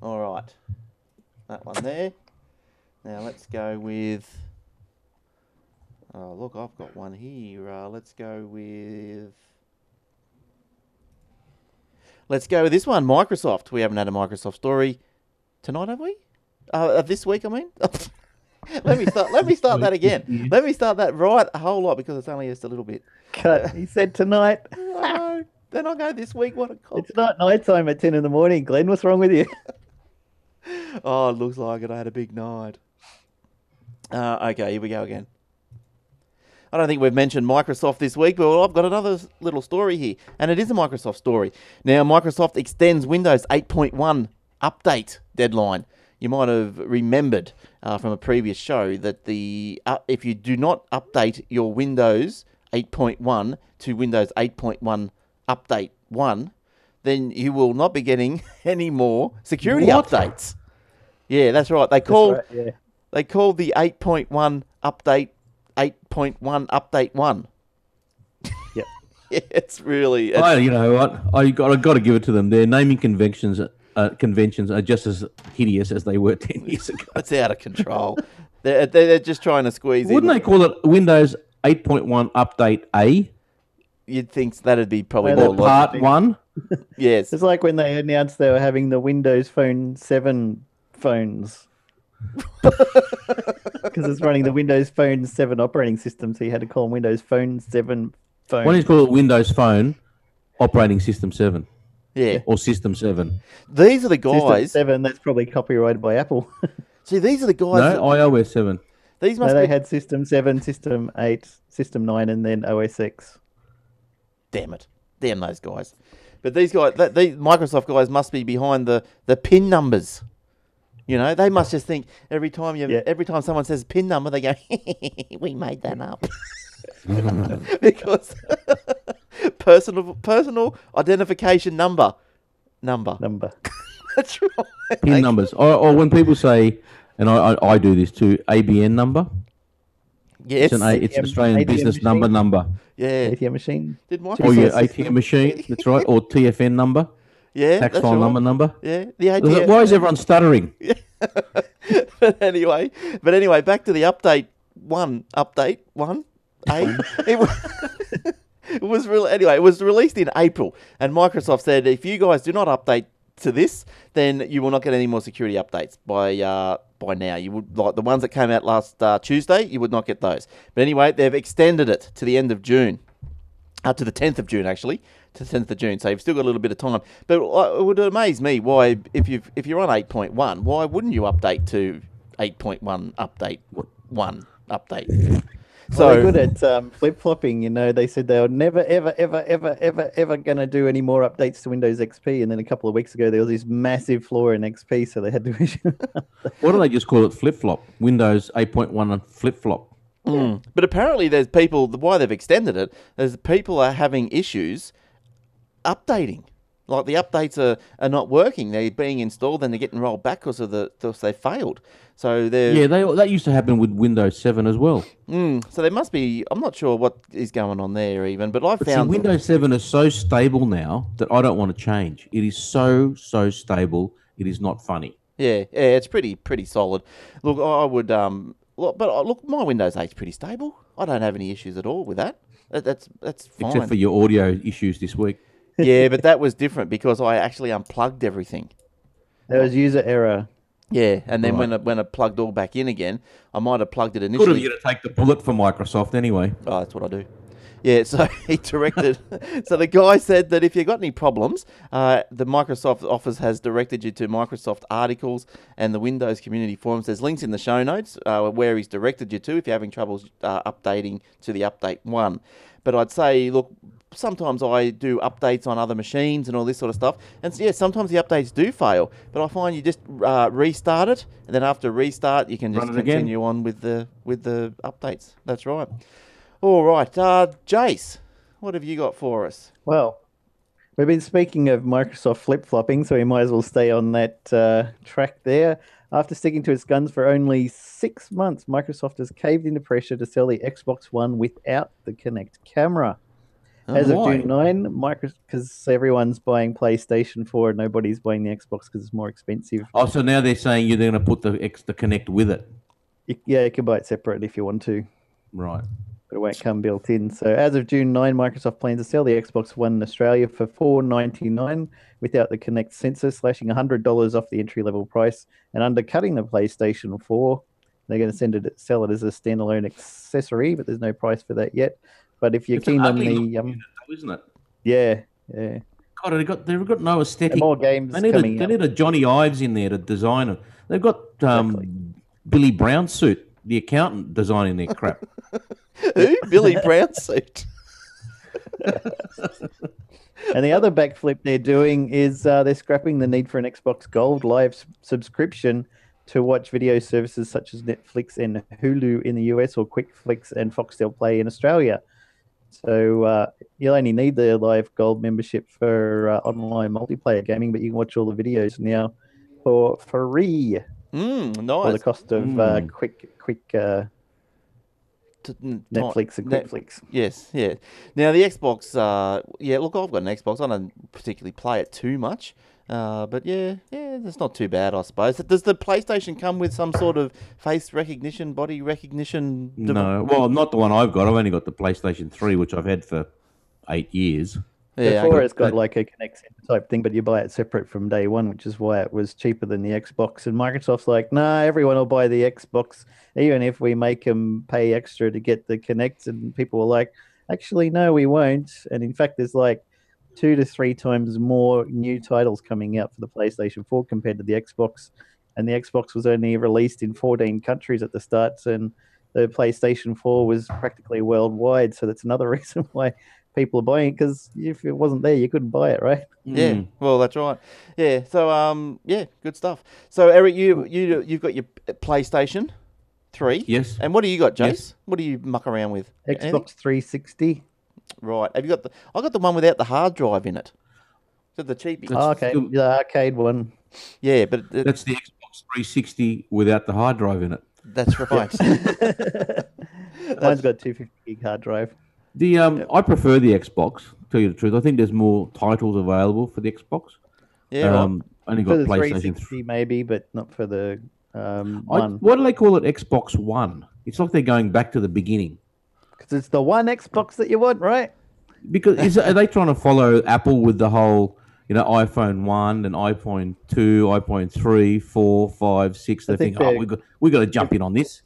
All right. That one there. Now let's go with. Oh, look, I've got one here. Uh, let's go with. Let's go with this one Microsoft. We haven't had a Microsoft story tonight, have we? Uh, this week, I mean. let me start. Let me start that again. Let me start that right a whole lot because it's only just a little bit. Cut. He said tonight. Know. Then I'll go this week. What a cop. It's not night time at 10 in the morning. Glenn, what's wrong with you? Oh, it looks like it. I had a big night. Uh, okay, here we go again. I don't think we've mentioned Microsoft this week, but I've got another little story here, and it is a Microsoft story. Now, Microsoft extends Windows 8.1 update deadline. You might have remembered uh, from a previous show that the uh, if you do not update your Windows 8.1 to Windows 8.1 Update 1, then you will not be getting any more security What? updates. Yeah, that's right. They called right, yeah. they called the 8.1 update 8.1 update 1. Yep. Yeah, it's really it's, I, you know what? I got I got to give it to them. Their naming conventions uh, conventions are just as hideous as they were ten years ago. it's out of control. they're, they're they're just trying to squeeze in. Wouldn't in. they call it Windows 8.1 Update A You'd think that'd be probably Well, more they're logical. Part One? Yes. It's like when they announced they were having the Windows Phone 7 phones. Because it's running the Windows Phone 7 operating system, so you had to call them Windows Phone 7 phone. Why don't you call it Windows Phone Operating System 7 Yeah. or System 7? These are the System guys. 7, that's probably copyrighted by Apple. See, these are the guys. No, that- iOS 7. these no, must they be. had System 7, System 8, System 9, and then OS X. Damn it. Damn those guys. But these guys, that, these Microsoft guys must be behind the, the pin numbers. You know, they must just think every time you, Yeah. every time someone says pin number, they go, "We made that up," because personal personal identification number, number. Number. That's right. PIN numbers. Or, or when people say, and I, I, I do this too, ABN number. Yes. It's an, A, it's an ATM Australian business machine. number number. yeah. ATM machine. Did Oh, Microsoft? yeah, ATM machine. That's right. Or TFN number. Yeah. Tax that's file right. number number. Yeah. The ATM. Why is everyone stuttering? but anyway, but anyway, back to the update one. Update one. A. it was, it was. Anyway, it was released in April, and Microsoft said if you guys do not update to this, then you will not get any more security updates by uh, by now. You would like the ones that came out last uh, Tuesday. You would not get those. But anyway, they've extended it to the end of June uh, to the 10th of June, actually, to the 10th of June. So you've still got a little bit of time. But uh, it would amaze me why, if you if you're on 8.1, why wouldn't you update to 8.1 update one update? So So they're good at um, flip flopping. You know, they said they were never, ever, ever, ever, ever, ever going to do any more updates to Windows XP. And then a couple of weeks ago, there was this massive flaw in XP, so they had to issue. Why don't they just call it flip flop? Windows 8.1 and flip flop. Mm. But apparently, there's people. Why they've extended it is people are having issues updating. Like the updates are, are not working. They're being installed and they're getting rolled back because of the because they failed. So they're Yeah, they, that used to happen with Windows 7 as well. mm, so there must be. I'm not sure what is going on there even. But I've But see, found Windows 7 is so stable now that I don't want to change. It is so, so stable. It is not funny. Yeah, yeah, it's pretty pretty solid. Look, I would um, look, but uh, look, my Windows 8's pretty stable. I don't have any issues at all with that. that that's that's fine. Except for your audio issues this week. yeah, but that was different because I actually unplugged everything. there was user error. Yeah, and then Right. when I, when I plugged all back in again, I might have plugged it Good of initially. you to take the bullet for Microsoft anyway. Oh, that's what I do. Yeah, so he directed. so the guy said that if you've got any problems, uh, the Microsoft office has directed you to Microsoft articles and the Windows community forums. There's links in the show notes uh, where he's directed you to if you're having troubles uh, updating to the update one. But I'd say, look, sometimes I do updates on other machines and all this sort of stuff. And so, yeah, sometimes the updates do fail, but I find you just uh, restart it, and then after restart, you can just continue on with the with the updates. That's right. All right, uh, Jace, what have you got for us? Well, we've been speaking of Microsoft flip flopping, so we might as well stay on that uh, track there. After sticking to its guns for only six months, Microsoft has caved into pressure to sell the Xbox One without the Kinect camera. As of Why? June 9, Microsoft, because everyone's buying PlayStation 4, nobody's buying the Xbox because it's more expensive. Oh, so now they're saying you're going to put the X the Kinect with it, You, yeah, you can buy it separate if you want to. right? But it won't come built in. So as of June 9, Microsoft plans to sell the Xbox One in Australia for four ninety nine without the Kinect sensor, slashing hundred dollars off the entry level price and undercutting the PlayStation 4. They're going to send it sell it as a standalone accessory, but there's no price for that yet. But if you're It's keen on the looking um, unit, though, isn't it? yeah, yeah, God, they've got they've got no aesthetic. more games They need, a, coming they out. need a Johnny Ives in there to design it. They've got um, Exactly. Billy Brown suit, the accountant, designing their crap. Who? Billy Brown suit. And the other backflip they're doing is uh, they're scrapping the need for an Xbox Gold Live s- subscription to watch video services such as Netflix and Hulu in the US or QuickFlix and Foxtel Play in Australia. So uh, you'll only need the Live Gold membership for uh, online multiplayer gaming, but you can watch all the videos now for free Mm, for the cost of uh, Mm. quick, quick uh, T- n- Netflix and Net- QuickFlix. Yes, yeah. Now the Xbox, uh, yeah. Look, I've got an Xbox. I don't particularly play it too much, uh, but yeah, yeah, it's not too bad, I suppose. Does the PlayStation come with some sort of face recognition, body recognition? devi- no, well, not the one I've got. I've only got the PlayStation Three, which I've had for eight years. Yeah, Before it's got like a Kinect type thing, but you buy it separate from day one, which is why it was cheaper than the Xbox. And Microsoft's like, nah, everyone will buy the Xbox, even if we make them pay extra to get the Kinect. And people were like, actually, no, we won't. And in fact, there's like two to three times more new titles coming out for the PlayStation 4 compared to the Xbox. And the Xbox was only released in 14 countries at the start, and the PlayStation 4 was practically worldwide. So that's another reason why people are buying it because if it wasn't there, you couldn't buy it, right? Yeah, Mm. well, that's right. Yeah, so um, yeah, good stuff. So Eric, you you you've got your PlayStation Three. Yes. And what do you got, Jace? Yes. What do you muck around with? Anything? Xbox 360. Right. Have you got the? I got the one without the hard drive in it. So the cheapie. That's Oh, okay, still- the arcade one. yeah, but it, That's the Xbox 360 without the hard drive in it. that's right. Mine's got 250 gig hard drive. The um, I prefer the Xbox. To tell you the truth, I think there's more titles available for the Xbox. Yeah. um, only For got the PlayStation 360, maybe, but not for the um, I, one. what do they call it? Xbox One. It's like they're going back to the beginning. Because it's the one Xbox that you want, right? Because is, are they trying to follow Apple with the whole, you know, iPhone one and iPhone two, iPhone three, four, five, six? They I think think, oh, they're- we got we got to jump in on this.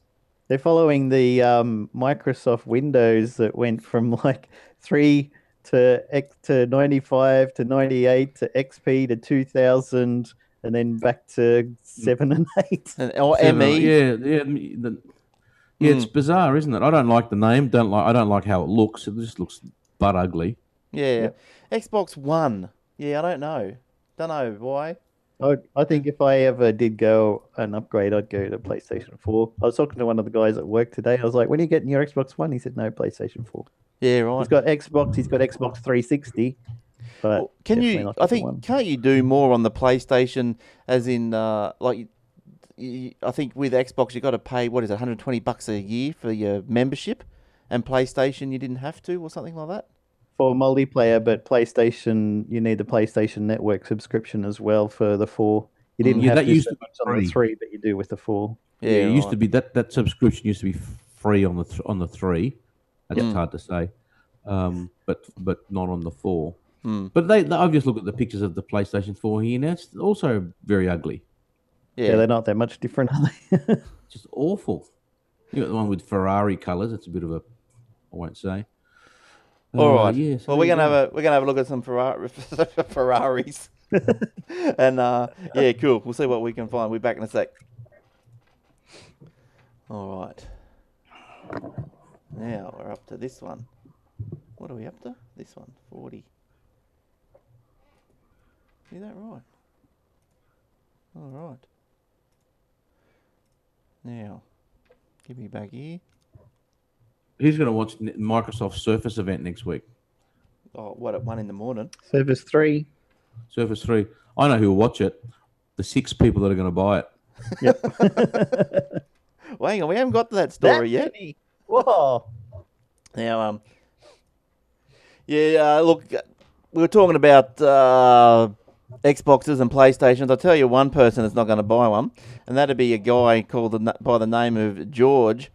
They're following the um, Microsoft Windows that went from like 3 to X to 95 to 98 to XP to 2000 and then back to 7 and 8. And, or Seven, ME. Yeah, yeah, the- yeah. It's bizarre, isn't it? I don't like the name. Don't like. I don't like how it looks. It just looks butt ugly. Yeah. Xbox One. Yeah, I don't know. Don't know why. I, I think if I ever did go and upgrade, I'd go to PlayStation 4. I was talking to one of the guys at work today. I was like, when are you getting your Xbox One? He said, no, PlayStation 4. Yeah, right. He's got Xbox, he's got Xbox 360. But Well, Can you? I think one. can't you do more on the PlayStation? As in, uh, like, you- I think with Xbox you got to pay what is it, 120 bucks a year for your membership, and PlayStation you didn't have to, or something like that. For multiplayer, but PlayStation, you need the PlayStation Network subscription as well for the 4. You didn't yeah, have that to used so to be much on the 3, but you do with the 4. Yeah, it used right. to be that that subscription used to be free on the th- on the three. That's hard to say, um, but but not on the four. Hmm. But they, they, I've just looked at the pictures of the PlayStation Four here now. It's also very ugly. Yeah. Yeah, they're not that much different, are they? Just awful. You got the one with Ferrari colours. It's a bit of a, I won't say. All right. yeah, well, we're gonna go. have a we're gonna have a look at some Ferrari, Ferraris, and uh, yeah, cool. We'll see what we can find. We're back in a sec. All right. Now we're up to this one. What are we up to? This one, 40. Is that right? All right. Now, give me back here. Who's going to watch N- Microsoft Surface event next week? Oh, what at one in the morning? Surface three. Surface 3. I know who will watch it. The six people that are going to buy it. Yep. Well, hang on, we haven't got to that story That yet. many? Whoa. Now, um, yeah, uh, look, we were talking about uh, Xboxes and PlayStations. I'll tell you one person that's not going to buy one, and that'd be a guy called by the name of George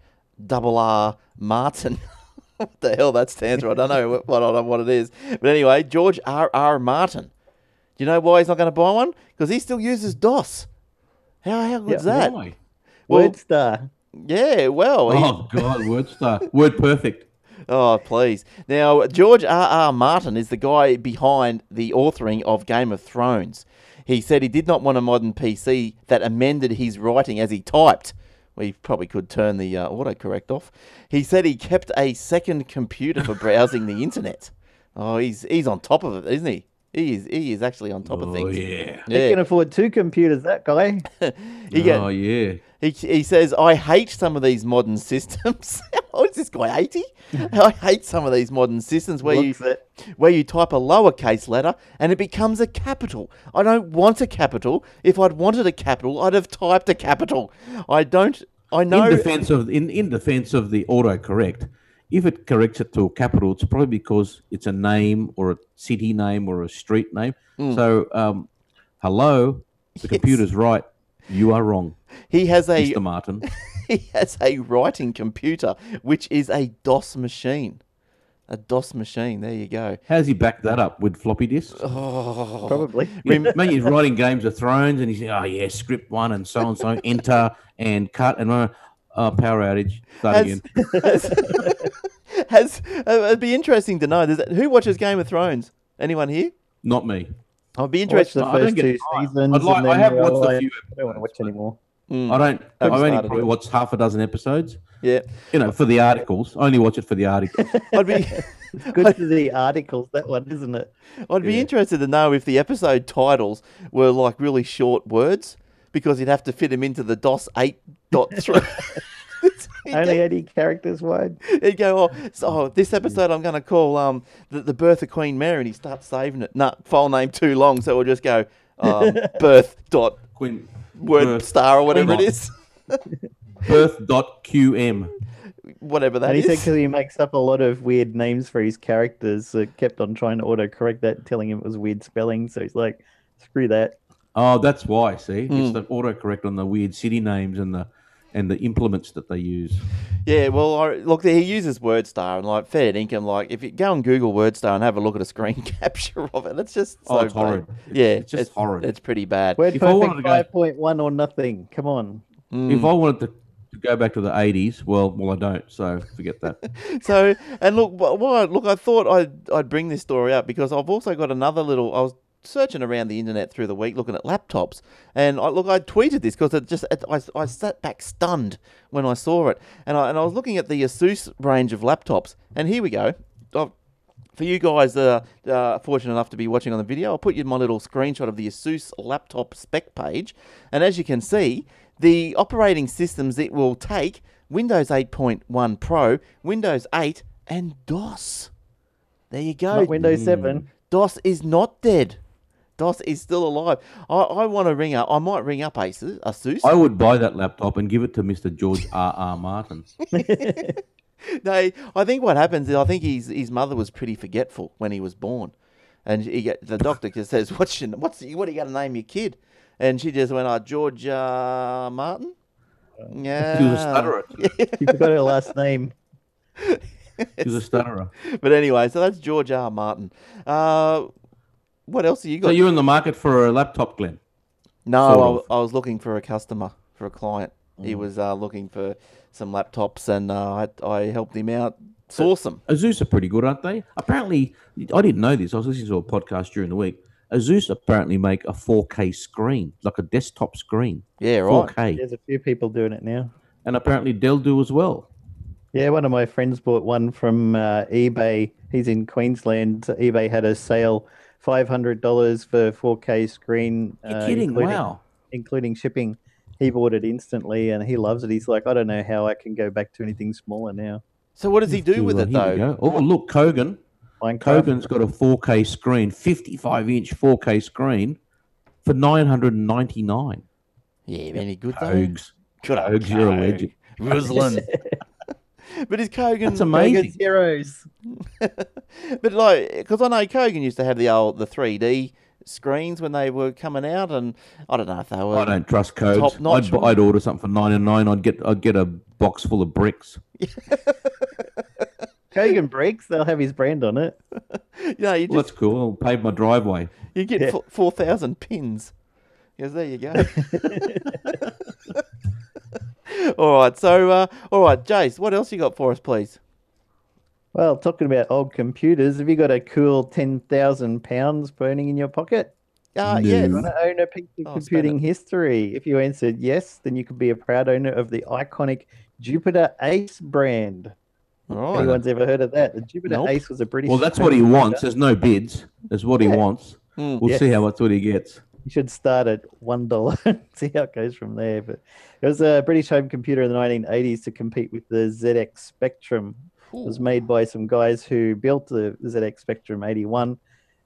Double R Martin. what the hell that stands for? I don't know what, what, I don't what it is. But anyway, George R. R. Martin. Do you know why he's not going to buy one? Because he still uses DOS. How, how good's Yeah, that? Why? Well, WordStar. Yeah, well, Oh, God, WordStar. Word perfect. Oh, please. Now, George R. R. Martin is the guy behind the authoring of Game of Thrones. He said he did not want a modern PC that amended his writing as he typed. We probably could turn the uh, autocorrect off. He said he kept a second computer for browsing the internet. Oh, he's he's on top of it, isn't he? He is he is actually on top of Oh, things. yeah. He can afford two computers, that guy. He, oh, get- Oh, yeah. he, he says, I hate some of these modern systems. oh, is this guy 80? I hate some of these modern systems where you it. where you type a lowercase letter and it becomes a capital. I don't want a capital. If I'd wanted a capital, I'd have typed a capital. I don't. I know. In defense of in, in defense of the autocorrect, if it corrects it to a capital, it's probably because it's a name or a city name or a street name. Hmm. So, um, hello, the computer's right. You are wrong, he has a Mr. Martin. he has a writing computer, which is a DOS machine. A DOS machine. There you go. How's he back that up with floppy disks? Oh, Probably. Yeah, Maybe he's writing Games of Thrones and he's saying, "Oh yeah, script one and so and so, enter and cut and uh, uh, power outage, start Has, again." has, has uh, it'd be interesting to know. Does that, who watches Game of Thrones? Anyone here? Not me. I'd be Watch interested. the I don't first get two seasons. I'd like- and I have you're watched a like, few I don't want to watch anymore. Mm, I don't. Haven't I've only started probably yet. watched half a dozen episodes. yeah, You know, for the articles. I only watch it for the articles. I'd be. Good for the articles, that one, isn't it? I'd be Yeah. interested to know if the episode titles were like really short words because you'd have to fit him into the DOS 8.3. Only 80 characters wide. He'd go, oh, so, oh, this episode I'm going to call um the, the birth of Queen Mary, and he starts saving it. Nah, file name too long, so we'll just go um, birth dot Queen word Birth. star or whatever it is. Birth dot QM, whatever that and he said because he makes up a lot of weird names for his characters, so kept on trying to autocorrect that, telling him it was weird spelling. So he's like, screw that. Oh, that's why. See, Hmm. it's the autocorrect on the weird city names and the and the implements that they use. Yeah, well, I, look, he uses WordStar and like fair income. Like, if you go on Google WordStar and have a look at a screen capture of it, it's just so Oh, it's horrid. It's- yeah, it's just horrid. It's pretty bad. Word If I wanted perfect to go- 5.1 or nothing. Come on. Hmm. If I wanted to, to go back to the '80s, well, well, I don't. So forget that. So, and look, wh- why? Look, I thought I'd I'd bring this story up because I've also got another little. I was searching around the internet through the week looking at laptops, and I look, I tweeted this because it just it, I I sat back stunned when I saw it, and I and I was looking at the Asus range of laptops, and here we go. I've, for you guys uh, uh, fortunate enough to be watching on the video, I'll put you my little screenshot of the Asus laptop spec page. And as you can see, the operating systems it will take Windows 8.1 Pro, Windows 8, and DOS. There you go. Not Windows 7. DOS is not dead. DOS is still alive. I, I want to ring up. I might ring up Asus. Asus. I would buy that laptop and give it to Mr. George R. R. Martin. No, I think what happens is I think his his mother was pretty forgetful when he was born, and he get, the doctor just says, "What's your, what's what are you going to name your kid?" And she just went, "Oh, George uh, Martin." Yeah, She was a stutterer. You forgot her last name. She was a stutterer. But anyway, so that's George R. Martin. Uh, what else have you got? So you're in the market for a laptop, Glenn? no, I, sort. I was looking for a customer for a client. He was uh, looking for some laptops, and uh, I, I helped him out source them. Asus are pretty good, aren't they? Apparently, I didn't know this. I was listening to a podcast during the week. Asus apparently make a 4K screen, like a desktop screen. Yeah, right. 4K. There's a few people doing it now. And apparently Dell do as well. Yeah, one of my friends bought one from uh, eBay. He's in Queensland. eBay had a sale, five hundred dollars for 4K screen. You're uh, kidding? including- Wow. including shipping. He bought it instantly, and he loves it. He's like, I don't know how I can go back to anything smaller now. So what does he do with it though? Oh, look, Kogan. Minecraft. Kogan's got a 4K screen, 55 inch 4K screen for 999. Yeah, any good though? Kogs. Good Kogs, you're a Kogan. legend. Ruslan. but is Kogan? That's amazing. Kogan's heroes. but like, because I know Kogan used to have the old the 3D screens when they were coming out, and I don't know if they were. I don't trust codes. Top-notch I'd, I'd order something for nine and nine. I'd get I'd get a box full of bricks. Kogan bricks. They'll have his brand on it. You know, you Well, just that's cool. I'll pave my driveway. you get Yeah. four four thousand pins. Yes, there you go. all right, so uh, all right, Jace, what else you got for us, please? Well, talking about old computers, have you got a cool ten thousand pounds burning in your pocket? Uh, No. yes. Want to own a piece of Oh, computing history? If you answered yes, then you could be a proud owner of the iconic Jupiter Ace brand. All right. Anyone's ever heard of that? The Jupiter Nope. Ace was a British. Well, that's what he wants. There's no bids. That's what he wants. Mm. We'll see how much what he gets. You should start at one dollar and see how it goes from there. But it was a British home computer in the 1980s to compete with the ZX Spectrum. It was made by some guys who built the ZX Spectrum 81,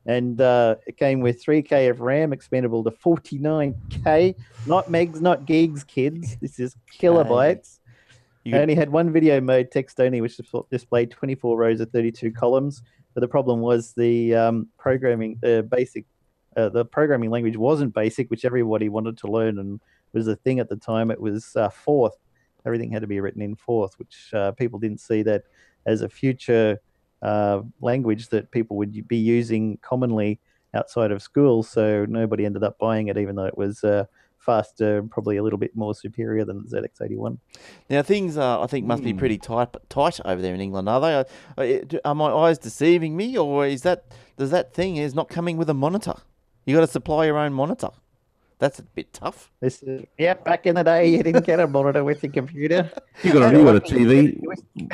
and uh, it came with 3K of RAM, expandable to 49K, not megs, not gigs, kids. This is kilobytes. You could- only had one video mode, text only, which displayed 24 rows of 32 columns. But the problem was the um, programming, the basic, uh, the programming language wasn't basic, which everybody wanted to learn and was a thing at the time. It was uh, Forth. Everything had to be written in Forth, which uh, people didn't see that as a future uh, language that people would be using commonly outside of school. So nobody ended up buying it, even though it was uh, faster, and probably a little bit more superior than the ZX81. Now things, uh, I think, must be Hmm. pretty tight tight over there in England, are they? Are- are my eyes deceiving me, or is that does that thing is not coming with a monitor? You got to supply your own monitor. That's a bit tough. This is yeah. Back in the day, you didn't get a monitor with your computer. You got a, you got a TV.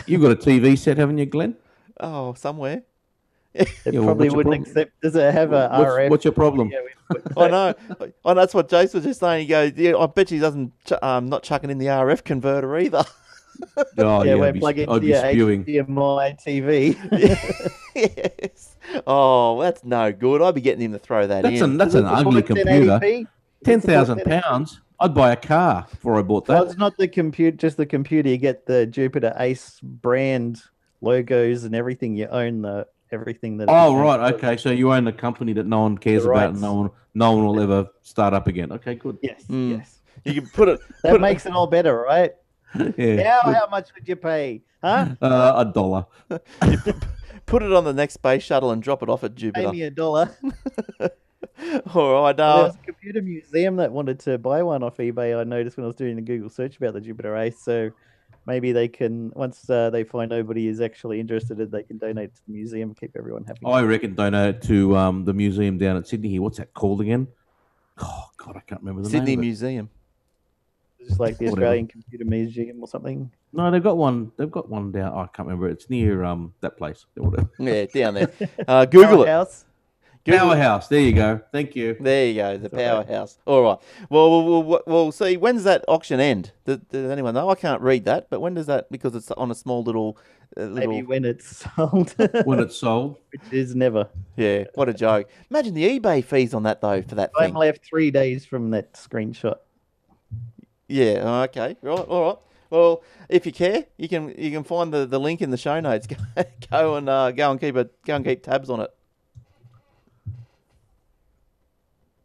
You got a TV set, haven't you, Glenn? Oh, somewhere. It Yeah, probably what's wouldn't problem? accept. Does it have a What's, RF? what's your problem? Yeah, with- with- I know. Oh, that's what Jace was just saying. He goes, "Yeah, I bet he doesn't. Ch- um, not chucking in the RF converter either." Oh, yeah, yeah, we're plugging into be your spewing. HDMI TV. yes. Oh, that's no good. I'd be getting him to throw that That's in. an that's an ugly computer. Ten thousand pounds. I'd buy a car before I bought Well, that. it's not the compute, just the computer. You get the Jupiter Ace brand logos and everything. You own the everything that. Oh right, okay. So you own a company that no one cares about, and no one no one will ever start up again. Okay, good. Yes, Mm. yes. you can put it. That put, makes it all better, right? Yeah, Now, how much would you pay? Huh? uh, a dollar. put it on the next space shuttle and drop it off at Jupiter. Pay me a dollar. All right. there Uh, was a computer museum that wanted to buy one off eBay. I noticed when I was doing the Google search about the Jupiter Ace. So maybe they can, once uh, they find nobody is actually interested, they can donate to the museum, keep everyone happy. I reckon donate to um, the museum down at Sydney here. What's that called again? Oh God, I can't remember the Sydney name. of it. Museum. Just like the Whatever. Australian Computer Museum or something. No, they've got one. They've got one down. oh, I can't remember. It's near um that place. Whatever. Yeah, down there. Uh, Google it. Powerhouse. Google it. Powerhouse. There you go. Thank you. There you go, the That's all right. powerhouse. All right. Well, we'll, we'll, we'll see. When's that auction end? Does, does anyone know? I can't read that, but when does that? Because it's on a small little, uh, little. Maybe when it's sold, When it's sold. which is never. Yeah. What a joke! Imagine the eBay fees on that though for that I'm thing. left three days from that screenshot. Yeah. Okay. Right. All right. Well, if you care, you can you can find the, the link in the show notes. Go, go and uh, go and keep a go and keep tabs on it.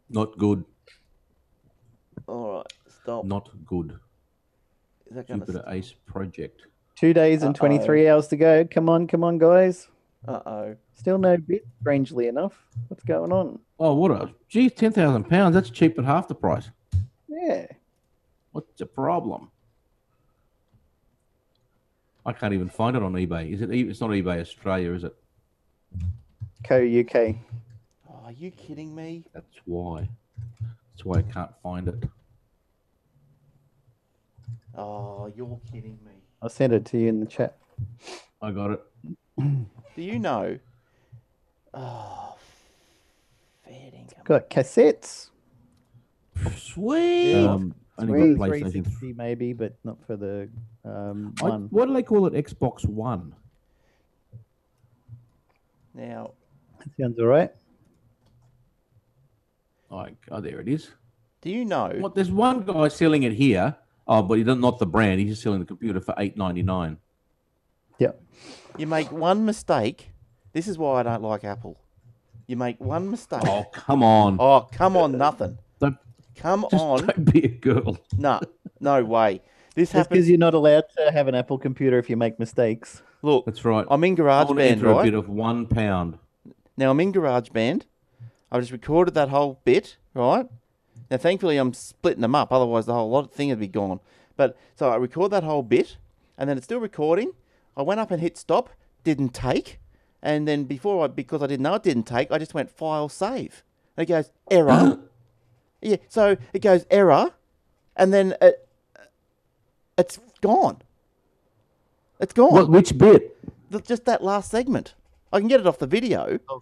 Not good. All right. Stop. Not good. Is that gonna? Jupiter Ace Project. Two days and 23 hours to go. Come on, come on, guys. Uh oh. Still no bid, strangely enough. What's going on? Oh, what a geez, ten thousand pounds. That's cheap at half the price. Yeah. What's the problem? I can't even find it on eBay. Is it? e- It's not eBay Australia, is it? Co UK. Oh, are you kidding me? That's why. That's why I can't find it. Oh, you're kidding me. I'll send it to you in the chat. I got it. Do you know? Oh, fair income. Got cassettes. Sweet. Um, only Three, got PlayStation. 360 maybe, but not for the um, I, one. what do they call it? Xbox One. Now, That sounds all right. Like, oh, there it is. do you know? What? There's one guy selling it here. Oh, but he doesn't not the brand. He's just selling the computer for eight ninety nine. Yep. You make one mistake. This is why I don't like Apple. You make one mistake. Oh, come on! Oh, come on, nothing. Don't, Come just on. don't be a girl. No, no way. This That's because you're not allowed to have an Apple computer if you make mistakes. Look, That's right. I'm in I want to GarageBand, enter a bit of one pound. Now I'm in GarageBand. I've just recorded that whole bit, right? Now, thankfully, I'm splitting them up. Otherwise, the whole lot of thing would be gone. But so I record that whole bit, and then it's still recording. I went up and hit stop. Didn't take, and then before I because I didn't know it didn't take, I just went file save. And it goes error. yeah. So it goes error, and then it, it's gone. It's gone. What? Which bit? The- just that last segment. I can get it off the video, oh,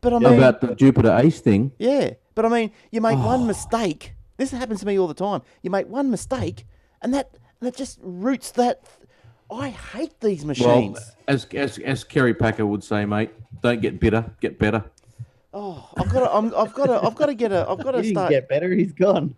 but I Yeah, mean, About the Jupiter Ace thing. yeah, but I mean, you make Oh. one mistake. This happens to me all the time. You make one mistake, and that that just roots that. I hate these machines. Well, machines. as as as Kerry Packer would say, mate, don't get bitter, get better. Oh, I've got to. I'm, I've got to. I've got to get a. I've got He to didn't start. get better. He's gone.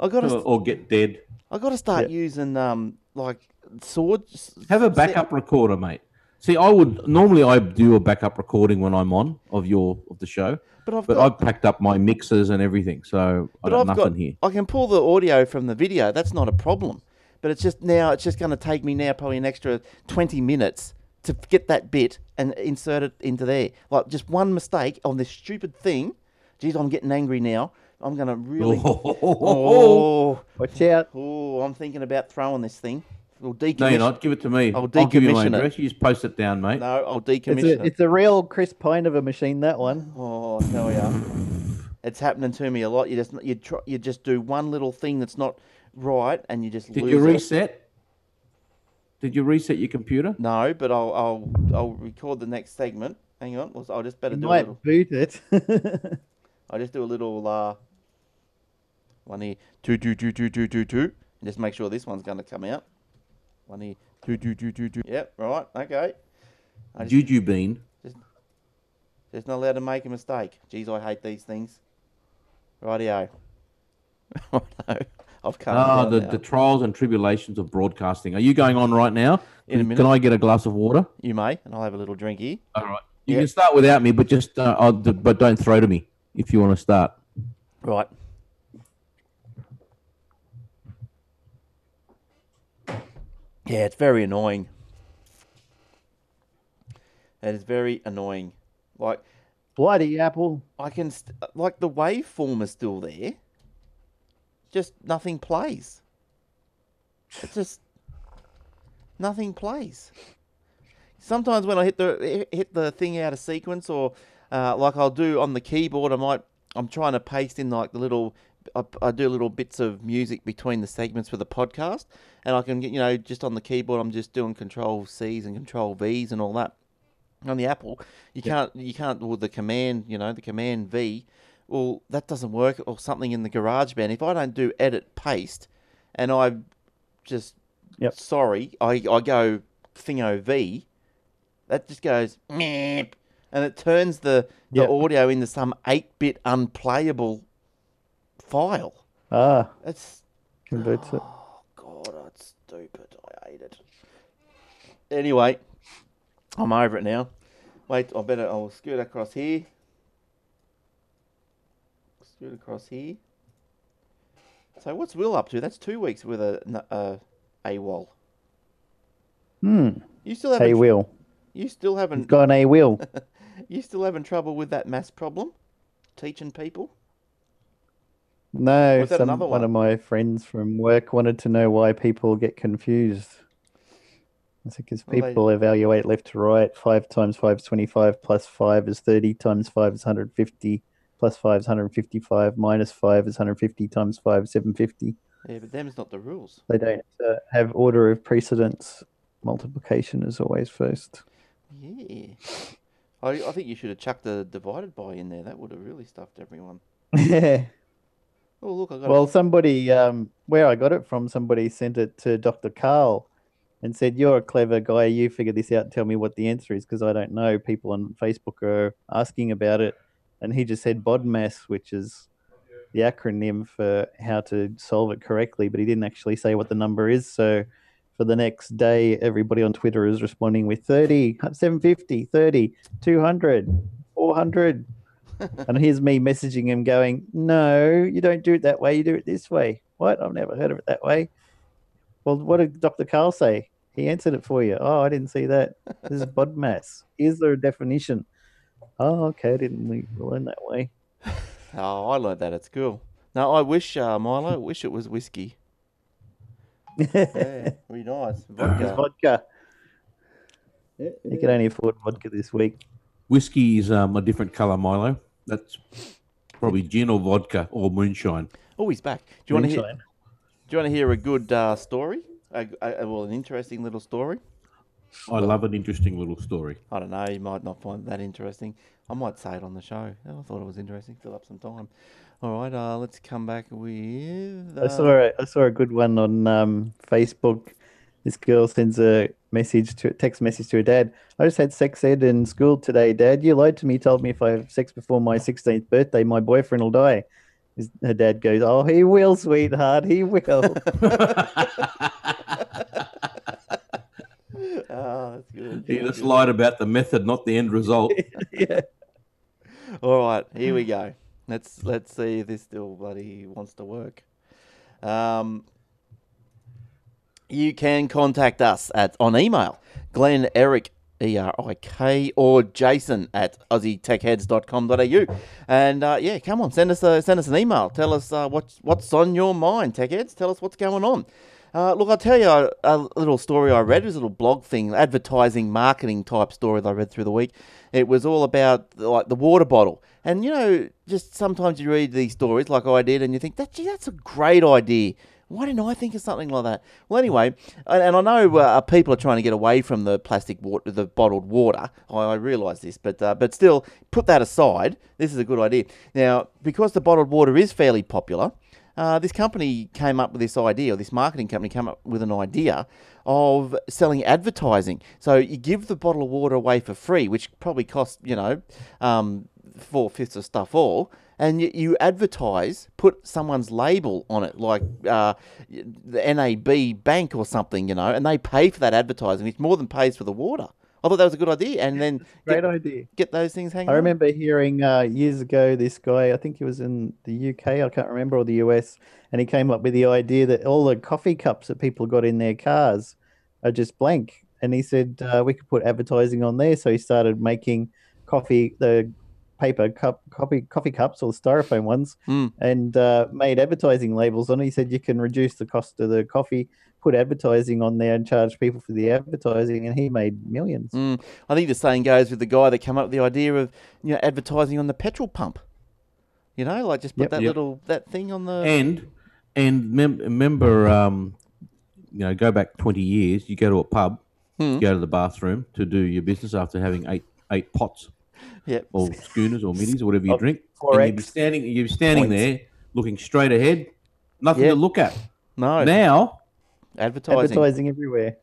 I've got to. or get dead. I've got to start Yeah. using um like swords. Have a backup recorder, mate. See, I would normally I do a backup recording when I'm on of your of the show, But I've but got. I've packed up my mixers and everything, so I But got I've nothing got. here. I can pull the audio from the video. That's not a problem. But it's just now. It's just going to take me now probably an extra twenty minutes to get that bit and insert it into there. Like just one mistake on this stupid thing. Geez, I'm getting angry now. I'm going to really. Oh. oh, Watch out. oh, I'm thinking about throwing this thing. We'll No, you're not. Give it to me. I'll I'll give you my decommission it. You just post it down, mate. No, I'll It's decommission a, it. it's a real Chris Pine of a machine, that one. Oh, I tell ya, it's happening to me a lot. You just you try, you just do one little thing that's not right, and you just Did lose you it. Reset? Did you reset your computer? No, but I'll I'll I'll record the next segment. Hang on, I'll- I'll just better You do a might little. boot it. I'll just do a little uh one here, two two two two two two two, and just make sure this one's going to come out. One here, two two two two two. Yep, right, okay. I just, Juju Bean. just not allowed to make a mistake. Jeez, I hate these things. Rightio. Righto. I've come. Ah, the, now. the trials and tribulations of broadcasting. Are you going on right now? In a Can- minute. Can I get a glass of water? You may, and I'll have a little drink here. All right. You Yeah. can start without me, but just uh, but don't throw to me if you want to start. Right. Yeah, it's very annoying. It is very annoying. Like Bloody Apple. I can, st- like the waveform is still there. Just nothing plays. It just nothing plays. Sometimes when I hit the hit the thing out of sequence, or uh, like I'll do on the keyboard, I might I'm trying to paste in like the little. I, I do little bits of music between the segments for the podcast, and I can get you know just on the keyboard. I'm just doing Control C's and Control V's and all that. On the Apple, you can't you can't with the command you know the command V. Well, that doesn't work, or something in the GarageBand. If I don't do edit paste, and I just Yep. sorry, I, I go thingo V, that just goes meep, and it turns the, the Yep. audio into some 8 bit unplayable file. Ah, It's, converts it. oh god, that's stupid. I hate it. Anyway, I'm over it now. Wait, I better, I'll scoot across here. Scoot across here. So what's Will up to? That's two weeks with a a wall. Hmm. You still haven't Hey, Will. You still haven't got an a Will. you still having trouble with that mass problem? Teaching people? No, Was that some, another one one? of my friends from work wanted to know why people get confused. It's because Well, they- people evaluate left to right. 5 times 5 is 25, plus 5 is 30, times 5 is 150, plus 5 is 155, minus 5 is 150, times 5 is 750. Yeah, but them's not the rules. They don't uh, have order of precedence. Multiplication is always first. Yeah. I, I think you should have chucked the divided by in there. That would have really stuffed everyone. yeah. Oh, look, I got Well, somebody, um, where I got it from, somebody sent it to Dr. Karl and said, You're a clever guy. You figure this out tell me what the answer is because I don't know. People on Facebook are asking about it. And he just said BODMAS, which is the acronym for how to solve it correctly, but he didn't actually say what the number is. So for the next day, everybody on Twitter is responding with 30, 750, 30, 200, 400. and here's me messaging him going, No, you don't do it that way. You do it this way. What? I've never heard of it that way. Well, what did Dr. Karl say? He answered it for you. Oh, I didn't see that. This is BODMAS. Here's the definition. Oh, okay. I didn't le- learn that way. Oh, I learned that at school. No, I wish, uh, Milo, I wish it was whiskey. Yeah, really nice. Vodka. vodka. You can only afford vodka this week. Whiskey is um, a different colour, Milo. That's probably gin or vodka or moonshine. Oh, he's back. Do you want to hear? Do you want to hear a good uh, story? A, a, well, an interesting little story. I love an interesting little story. I don't know. You might not find that interesting. I might say it on the show. Oh, I thought it was interesting. Fill up some time. All right. Uh, let's come back with. Uh, I saw a, I saw a good one on um, Facebook. This girl sends a message to text message to her dad. I just had sex ed in school today, Dad. You lied to me. Told me if I have sex before my 16th birthday, my boyfriend will die. His, her dad goes, "Oh, he will, sweetheart. He will." Oh, that's good. He just lied about the method, not the end result. yeah. All right, here we go. Let's let's see if this still bloody wants to work. Um, you can contact us at on email, Glenn Eric E R I K or Jason at aussietechheads.com.au. And uh, yeah, come on, send us a, send us an email. Tell us uh, what's what's on your mind, techheads. Tell us what's going on. Uh, look, I'll tell you a, a little story I read. It was a little blog thing, advertising, marketing type story that I read through the week. It was all about like the water bottle, and you know, just sometimes you read these stories like I did, and you think that gee, that's a great idea. Why didn't I think of something like that? Well, anyway, and, and I know uh, people are trying to get away from the plastic water, the bottled water. I, I realise this, but uh, but still, put that aside. This is a good idea. Now, because the bottled water is fairly popular, uh, this company came up with this idea, or this marketing company came up with an idea of selling advertising. So you give the bottle of water away for free, which probably costs, you know, um, four fifths of stuff all, and you, advertise, put someone's label on it, like uh, the NAB Bank or something, you know, and they pay for that advertising, which more than pays for the water. I thought that was a good idea, and then Great get, idea. get those things hanging. I on. remember hearing uh, years ago this guy, I think he was in the UK, I can't remember, or the US, and he came up with the idea that all the coffee cups that people got in their cars are just blank. And he said uh, we could put advertising on there. So he started making coffee, the paper cup, coffee, coffee cups or styrofoam ones, Mm. and uh, made advertising labels on it. He said you can reduce the cost of the coffee, put advertising on there, and charge people for the advertising. And he made millions. Mm, I think the same goes with the guy that came up with the idea of you know advertising on the petrol pump. You know, like just put Yep. that Yep. little that thing on the. And and mem- remember, um, you know, go back twenty years. You go to a pub, Hmm. go to the bathroom to do your business after having eight eight pots Yep. or schooners or middies or whatever you Of drink, four and you'd be standing. You'd be standing points. there looking straight ahead, nothing Yep. to look at. No. Now, advertising. Advertising everywhere.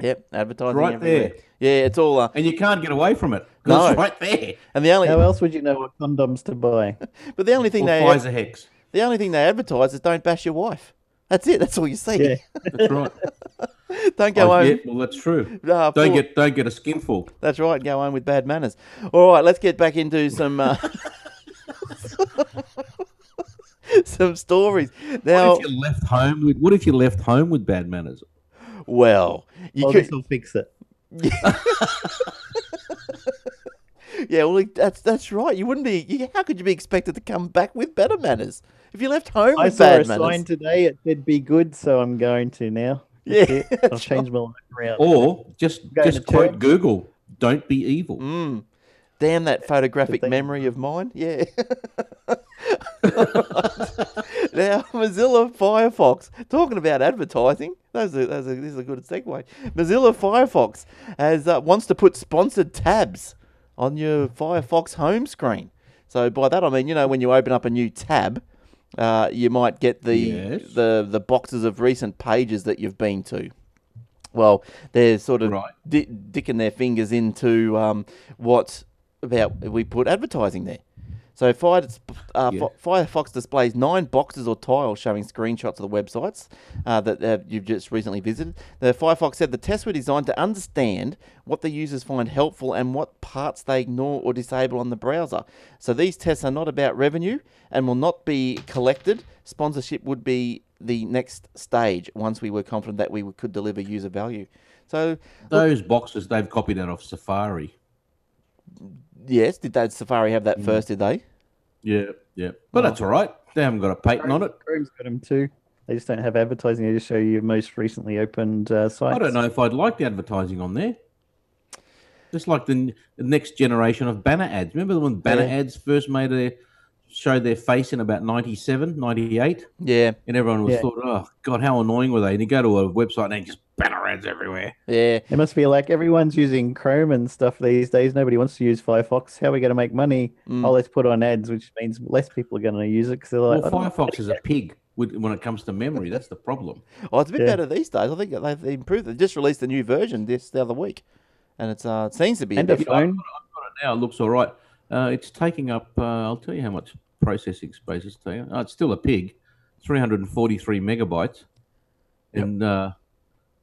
Yep. Advertising. Right everywhere. there. Yeah, it's all. Uh, and you can't get away from it No. it's right there. and the only, How else would you know what condoms to buy? but the only thing Or they, Pfizer hex. the only thing they advertise is don't bash your wife. That's it. That's all you see. Yeah. That's right. don't go Oh, home. yeah, well, that's true. uh, Don't full- get don't get a skinful. That's right. Go home with bad manners. All right. Let's get back into some. Uh, some stories now. What if you left home with What if you left home with bad manners? Well, you oh, could... will fix it. Yeah, well, that's that's right. You wouldn't be. You, how could you be expected to come back with better manners if you left home I with saw bad a sign today. It said "Be good," so I'm going to now. Yeah, I'll that's change my life around. Or just just quote church. Google. Don't be evil. Mm. Damn that photographic thing. memory of mine. Yeah. now, Mozilla Firefox, talking about advertising, that's a, that's a, this is a good segue. Mozilla Firefox has uh, wants to put sponsored tabs on your Firefox home screen. So by that I mean, you know, when you open up a new tab, uh, you might get the Yes. the the boxes of recent pages that you've been to. Well, they're sort of Right. di- dicking their fingers into um, what about we put advertising there. So Fire, uh, Yeah. Firefox displays nine boxes or tiles showing screenshots of the websites uh, that uh, you've just recently visited. The Firefox said the tests were designed to understand what the users find helpful and what parts they ignore or disable on the browser. So these tests are not about revenue and will not be collected. Sponsorship would be the next stage once we were confident that we could deliver user value. So Those boxes they've copied out of Safari. Yes, did that Safari have Mm. that first? Did they? Yeah, yeah. But that's all right. They haven't got a patent on it. Chrome's got them too. They just don't have advertising. They just show you most recently opened uh, sites. I don't know if I'd like the advertising on there. Just like the, n- the next generation of banner ads. Remember when banner Yeah. ads first made their showed their face in about 97, 98? Yeah, And everyone was Yeah. thought, oh, God, how annoying were they? And you go to a website and they just banner ads everywhere. yeah. It must be like everyone's using Chrome and stuff these days. Nobody wants to use Firefox. How are we going to make money? Mm. Oh, let's put on ads, which means less people are going to use it because they're like, Well, Firefox is a pig with, when it comes to memory. That's the problem. Oh, it's a bit Yeah. better these days. I think they've improved. They just released a new version this the other week, and it's uh, it seems to be And a And a bit. phone. Now it looks all right. Uh, it's taking up, uh, I'll tell you how much processing space it's taking. Oh, it's still a pig, 343 megabytes. And, uh,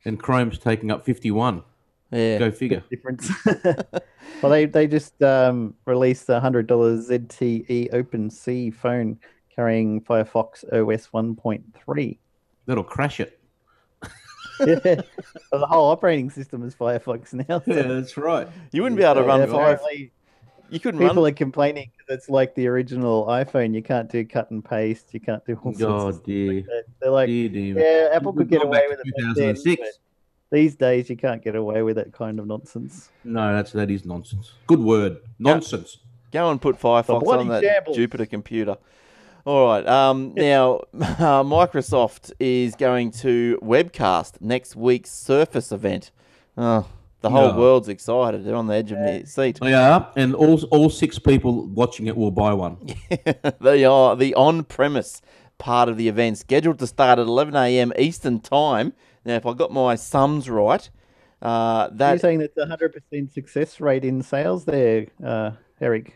and Chrome's taking up 51. Yeah, Go figure. difference. well, they they just um, released a hundred dollars ZTE Open C phone carrying Firefox OS one point three. That'll crash it. Yeah, the whole operating system is Firefox now. so- Yeah, that's right. you wouldn't be able to Yeah, run Fire. Apparently You couldn't People run. are complaining because it's like the original iPhone. You can't do cut and paste. You can't do all sorts Oh, of stuff dear. like. They're like, Dear, dear. yeah, Apple could get away with to it. back then, 2006. These days, you can't get away with that kind of nonsense. No, that's that is nonsense. Good word. Nonsense. Go and put Firefox bloody on that shambles. Jupiter computer. All right. Um, now, uh, Microsoft is going to webcast next week's Surface event. Oh, the whole No. world's excited. They're on the edge of their seat. They are, and all all six people watching it will buy one. they are the on-premise part of the event, scheduled to start at 11 a.m. Eastern Time. Now, if I got my sums right, uh, You're saying that's a hundred percent success rate in sales there, uh, Eric.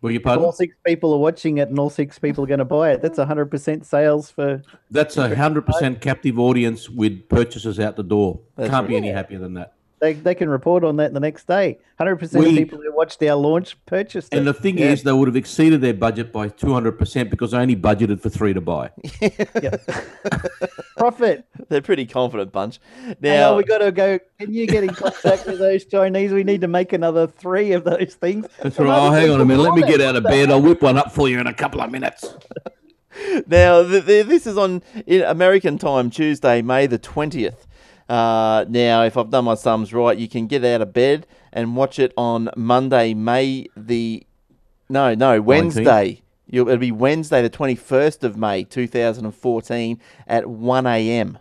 Will you If all six people are watching it and all six people are going to buy it. That's a hundred percent sales for. That's a hundred percent captive audience with purchases out the door. That's Can't be any happier than that. They, they can report on that the next day. Hundred percent of people who watched our launch purchased And it. And the thing Yeah. is, they would have exceeded their budget by two hundred percent because they only budgeted for three to buy. profit. they're pretty confident bunch. Now Now, we got to go. Can you get in contact with those Chinese? We need to make another three of those things. That's right. Oh, hang on a minute. Let me get out of bed. I'll whip one up for you in a couple of minutes. Now, th- th- this is on in American time, Tuesday, May the 20th. Uh, now, if I've done my sums right, you can get out of bed and watch it on Monday, May the. No, no, Wednesday. You'll, it'll be Wednesday, the 21st of May, 2014, at 1 a.m.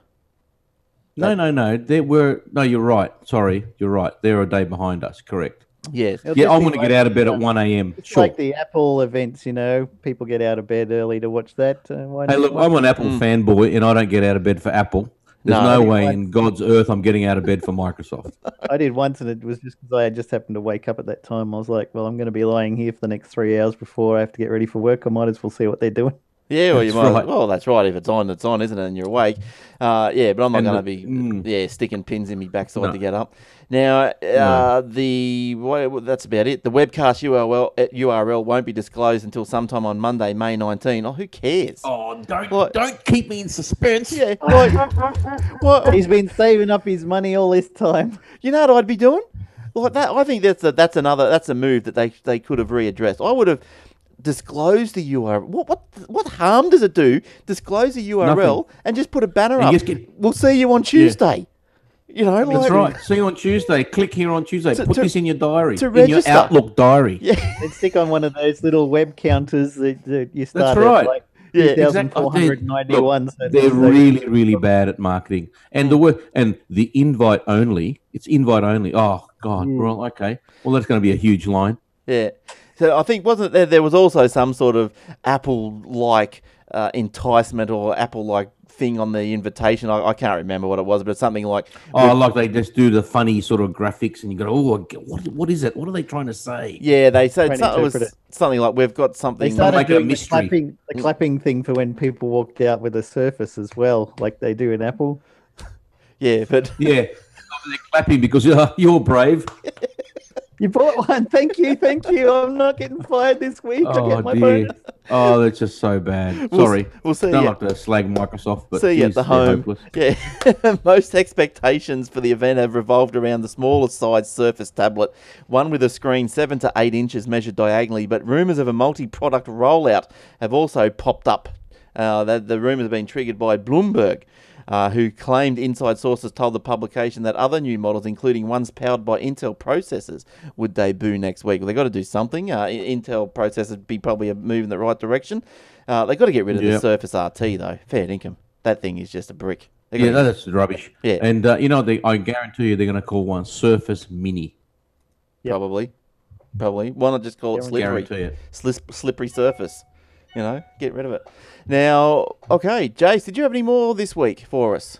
No, no, no. There were no. You're right. Sorry, you're right. They're a day behind us. Correct. Yes. It'll Yeah, I'm going to get out of bed at one a.m. It's Sure. like the Apple events, you know. People get out of bed early to watch that. Uh, why Hey, look, I'm an Apple Mm. fanboy, and I don't get out of bed for Apple. There's No. no, way in God's earth I'm getting out of bed for Microsoft. I did once, and it was just because I just happened to wake up at that time. I was like, "Well, I'm going to be lying here for the next three hours before I have to get ready for work. I might as well see what they're doing." Yeah, well, you might. right. Well, that's right. If it's on, it's on, isn't it? And you're awake. Uh, yeah, but I'm not going to be mm. yeah sticking pins in my backside No. to get up. Now, uh, the what, that's about it. The webcast URL uh, URL won't be disclosed until sometime on Monday, May 19. Oh, who cares? Oh, don't What? don't keep me in suspense. Yeah, like, what, He's been saving up his money all this time. you know what I'd be doing? Like that, I think that's a, that's another that's a move that they they could have readdressed. I would have disclosed the URL. What what what harm does it do? Disclose the URL and just put a banner And up. get- we'll see you on Tuesday. You know, That's like, right. See you on Tuesday. Click here on Tuesday. To- Put to- this in your diary. to in your. Outlook diary. Yeah, And stick on one of those little web counters that, that you start right. at like Yeah, exactly. Oh, they- 2,491. so They're there's those- really, really bad at marketing. And the word and the invite only. It's invite only. Oh God. Mm. Well, okay. Well, that's going to be a huge line. yeah. So I think wasn't there? There was also some sort of Apple-like uh, enticement or Apple-like thing on the invitation. I, I can't remember what it was, but it's something like Oh, like they just do the funny sort of graphics, and you go, "Oh, what? What is it? What are they trying to say?" yeah, they said Trying something, it was interpret something like we've got They something. started make it a doing the clapping, the clapping thing for when people walked out with a Surface as well, like they do in Apple. yeah, but Yeah. They're clapping because you're, you're brave. You bought one. Thank you. Thank you. I'm not getting fired this week. I Oh get my dear. bonus. Oh, that's just so bad. We'll s- Sorry. we'll see Don't ya. like to slag Microsoft, but See you at the home. Yeah, most expectations for the event have revolved around the smaller size Surface tablet, one with a screen seven to eight inches measured diagonally. But rumours of a multi-product rollout have also popped up. Uh, the, the rumours have been triggered by Bloomberg. Uh, who claimed inside sources told the publication that other new models, including ones powered by Intel processors, would debut next week. Well, they've got to do something. Uh, Intel processors would be probably a move in the right direction. Uh, they've got to get rid of the Surface RT, though. Fair income. That thing is just a brick. They're Yeah, gonna- that's rubbish. Yeah. And uh, you know, they, I guarantee you, they're going to call one Surface Mini. Yep. Probably. Probably. Why not just call it slippery? Guarantee it. Slis- slippery surface. You know, get rid of it. Now, okay, Jace, did you have any more this week for us?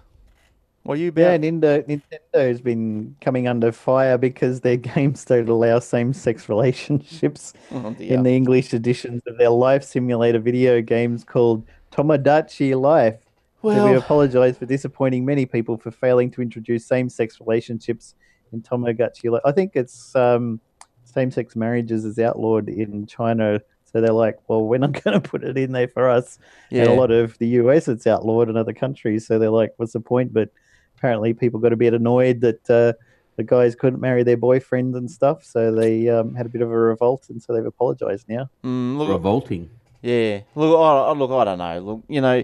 What are you Yeah, about? Nintendo, Nintendo's been coming under fire because their games don't allow same-sex relationships Oh, in the English editions of their life simulator video games called Tomodachi Life. So we apologize for disappointing many people for failing to introduce same-sex relationships in Tomodachi Life. I think it's um, same-sex marriages is outlawed in China, so they're like, well, we're not going to put it in there for us. yeah. And a lot of the US, it's outlawed in other countries. So they're like, what's the point? But apparently, people got a bit annoyed that uh, the guys couldn't marry their boyfriends and stuff. So they um, had a bit of a revolt, and so they've apologized now. Mm, look, Revolting. Yeah. Look, I, I- look, I don't know. Look, you know,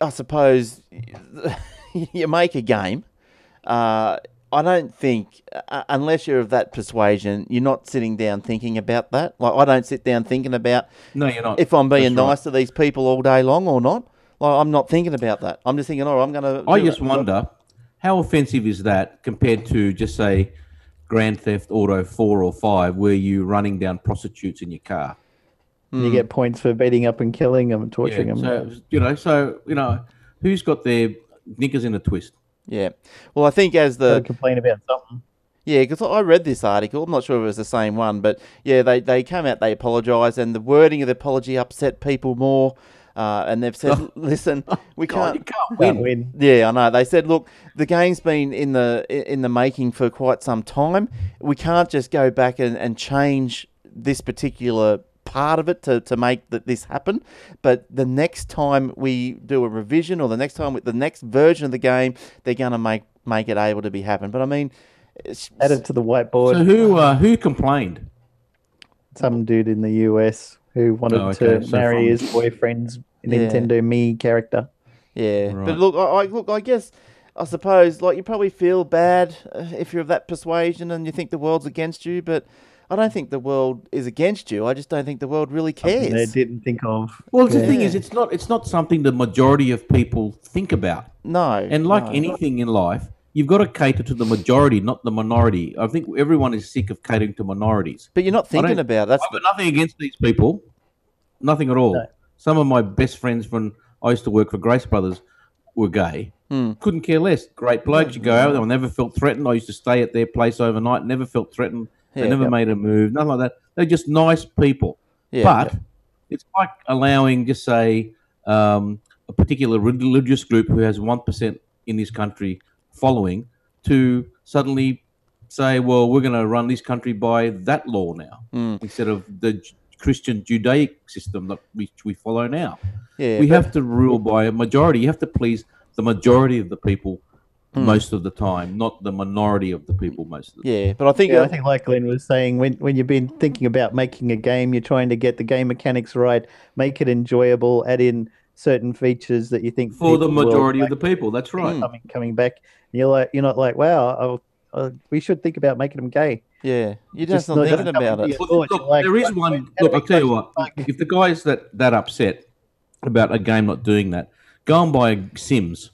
I suppose you make a game. Uh, I don't think, uh, unless you're of that persuasion, you're not sitting down thinking about that. Like, I don't sit down thinking about No, you're not. if I'm being That's right. nice to these people all day long or not. Like, I'm not thinking about that. I'm just thinking, oh, I'm going to. I just wonder how offensive is that compared to just say Grand Theft Auto four or five, where you running down prostitutes in your car. And You get points for beating up and killing them and torturing Yeah, them. so you know, so you know, who's got their knickers in a twist? Yeah. Well, I think as the complain about something. Yeah, because I read this article. I'm not sure if it was the same one, but yeah, they, they came out, they apologised, and the wording of the apology upset people more. Uh, and they've said, listen, we can't. can't Can't win. win. Yeah, I know. They said, look, the game's been in the in the making for quite some time. We can't just go back and, and change this particular part of it to, to make that this happen. But the next time we do a revision, or the next time with the next version of the game, they're going to make make it able to be happen. But I mean, it's, Add it to the whiteboard. So who uh, who complained? Some dude in the US who wanted Oh, okay, to so marry from- his boyfriend's Yeah. Nintendo Mii character. Yeah, Right. but look, I, I look, I guess, I suppose, like you probably feel bad uh, if you're of that persuasion and you think the world's against you, but I don't think the world is against you. I just don't think the world really Something They didn't think of. Well, the thing is, it's not it's not something the majority of people think about. No, And like no. anything in life, you've got to cater to the majority, not the minority. I think everyone is sick of catering to minorities. but you're not thinking don't- about that's I've got nothing against these people, nothing at all. No. Some of my best friends when I used to work for Grace Brothers were gay. Hmm. Couldn't care less. Great blokes. You go out. I never felt threatened. I used to stay at their place overnight. Never felt threatened. They Yeah. never Yep. made a move. Nothing like that. They're just nice people. yeah, But it's like allowing, just say, um, a particular religious group who has 1% in this country following to suddenly say, well, we're going to run this country by that law now Mm. instead of the Christian Judaic system that we, we follow now. yeah, we have to rule by a majority. You have to please the majority of the people Hmm. most of the time, not the minority of the people most of the time. yeah, but I think, Yeah, I think like Glenn was saying, when when you've been thinking about making a game, you're trying to get the game mechanics right, make it enjoyable, add in certain features that you think For the people will majority of the people, that's right. Mm. coming coming back. And you're like you're not like wow. I'll, uh, we should think about making them gay. Yeah, you're Just just not not- thinking doesn't about it. Well, look, like, there is like, one. Look, I'll tell you what. it? If the guy's that that upset about a game not doing that, go and buy Sims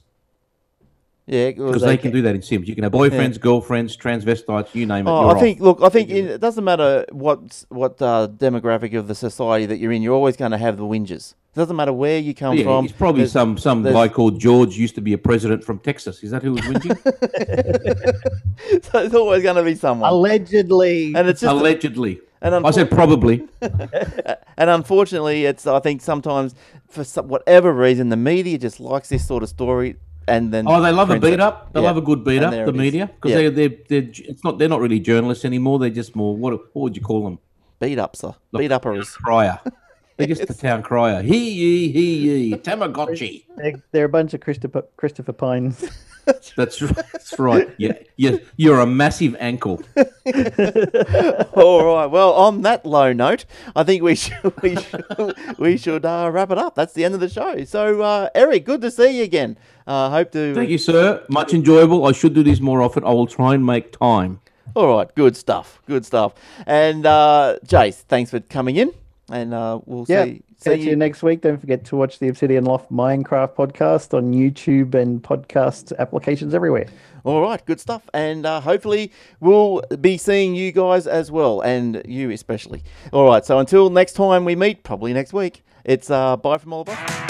Yeah, because they they can do that in Sims. You can have boyfriends, girlfriends, transvestites, you name it. Oh, I off. think. Look, I think it, it doesn't matter what what uh, demographic of the society that you're in. You're always going to have the whingers. It doesn't matter where you come Yeah, from. it's probably there's- some some there's- guy called George used to be a president from Texas. Is that who was whinging? so it's always going to be someone. Allegedly, and it's just. Allegedly. and, I said probably. and unfortunately, it's. I think sometimes for some, whatever reason, the media just likes this sort of story, and then. Oh, they love a prints it. beat up. They Yeah. love a good beat And up. The media because Yeah. they they they're it's not they're not really journalists anymore. They're just more what what would you call them? beat ups, sir. Look, Beat uppers. Crier. They're just the town crier. He ye he ye Tamagotchi. they're, they're a bunch of Christopher Christopher Pynes. That's right. That's right. Yeah, yeah. You're a massive ankle. All right. Well, on that low note, I think we should we should, we should uh, wrap it up. That's the end of the show. So, uh, Eric, good to see you again. Uh, hope to. Thank you, sir. Much enjoyable. I should do this more often. I will try and make time. All right. Good stuff. Good stuff. And uh, Jace, thanks for coming in. And uh, we'll yeah, see. Catch see you next week. Don't forget to watch the Obsidian Loft Minecraft podcast on YouTube and podcast applications everywhere. All right, good stuff. And uh, hopefully we'll be seeing you guys as well, and you especially. All right, so until next time we meet, probably next week, it's uh, bye from all of us.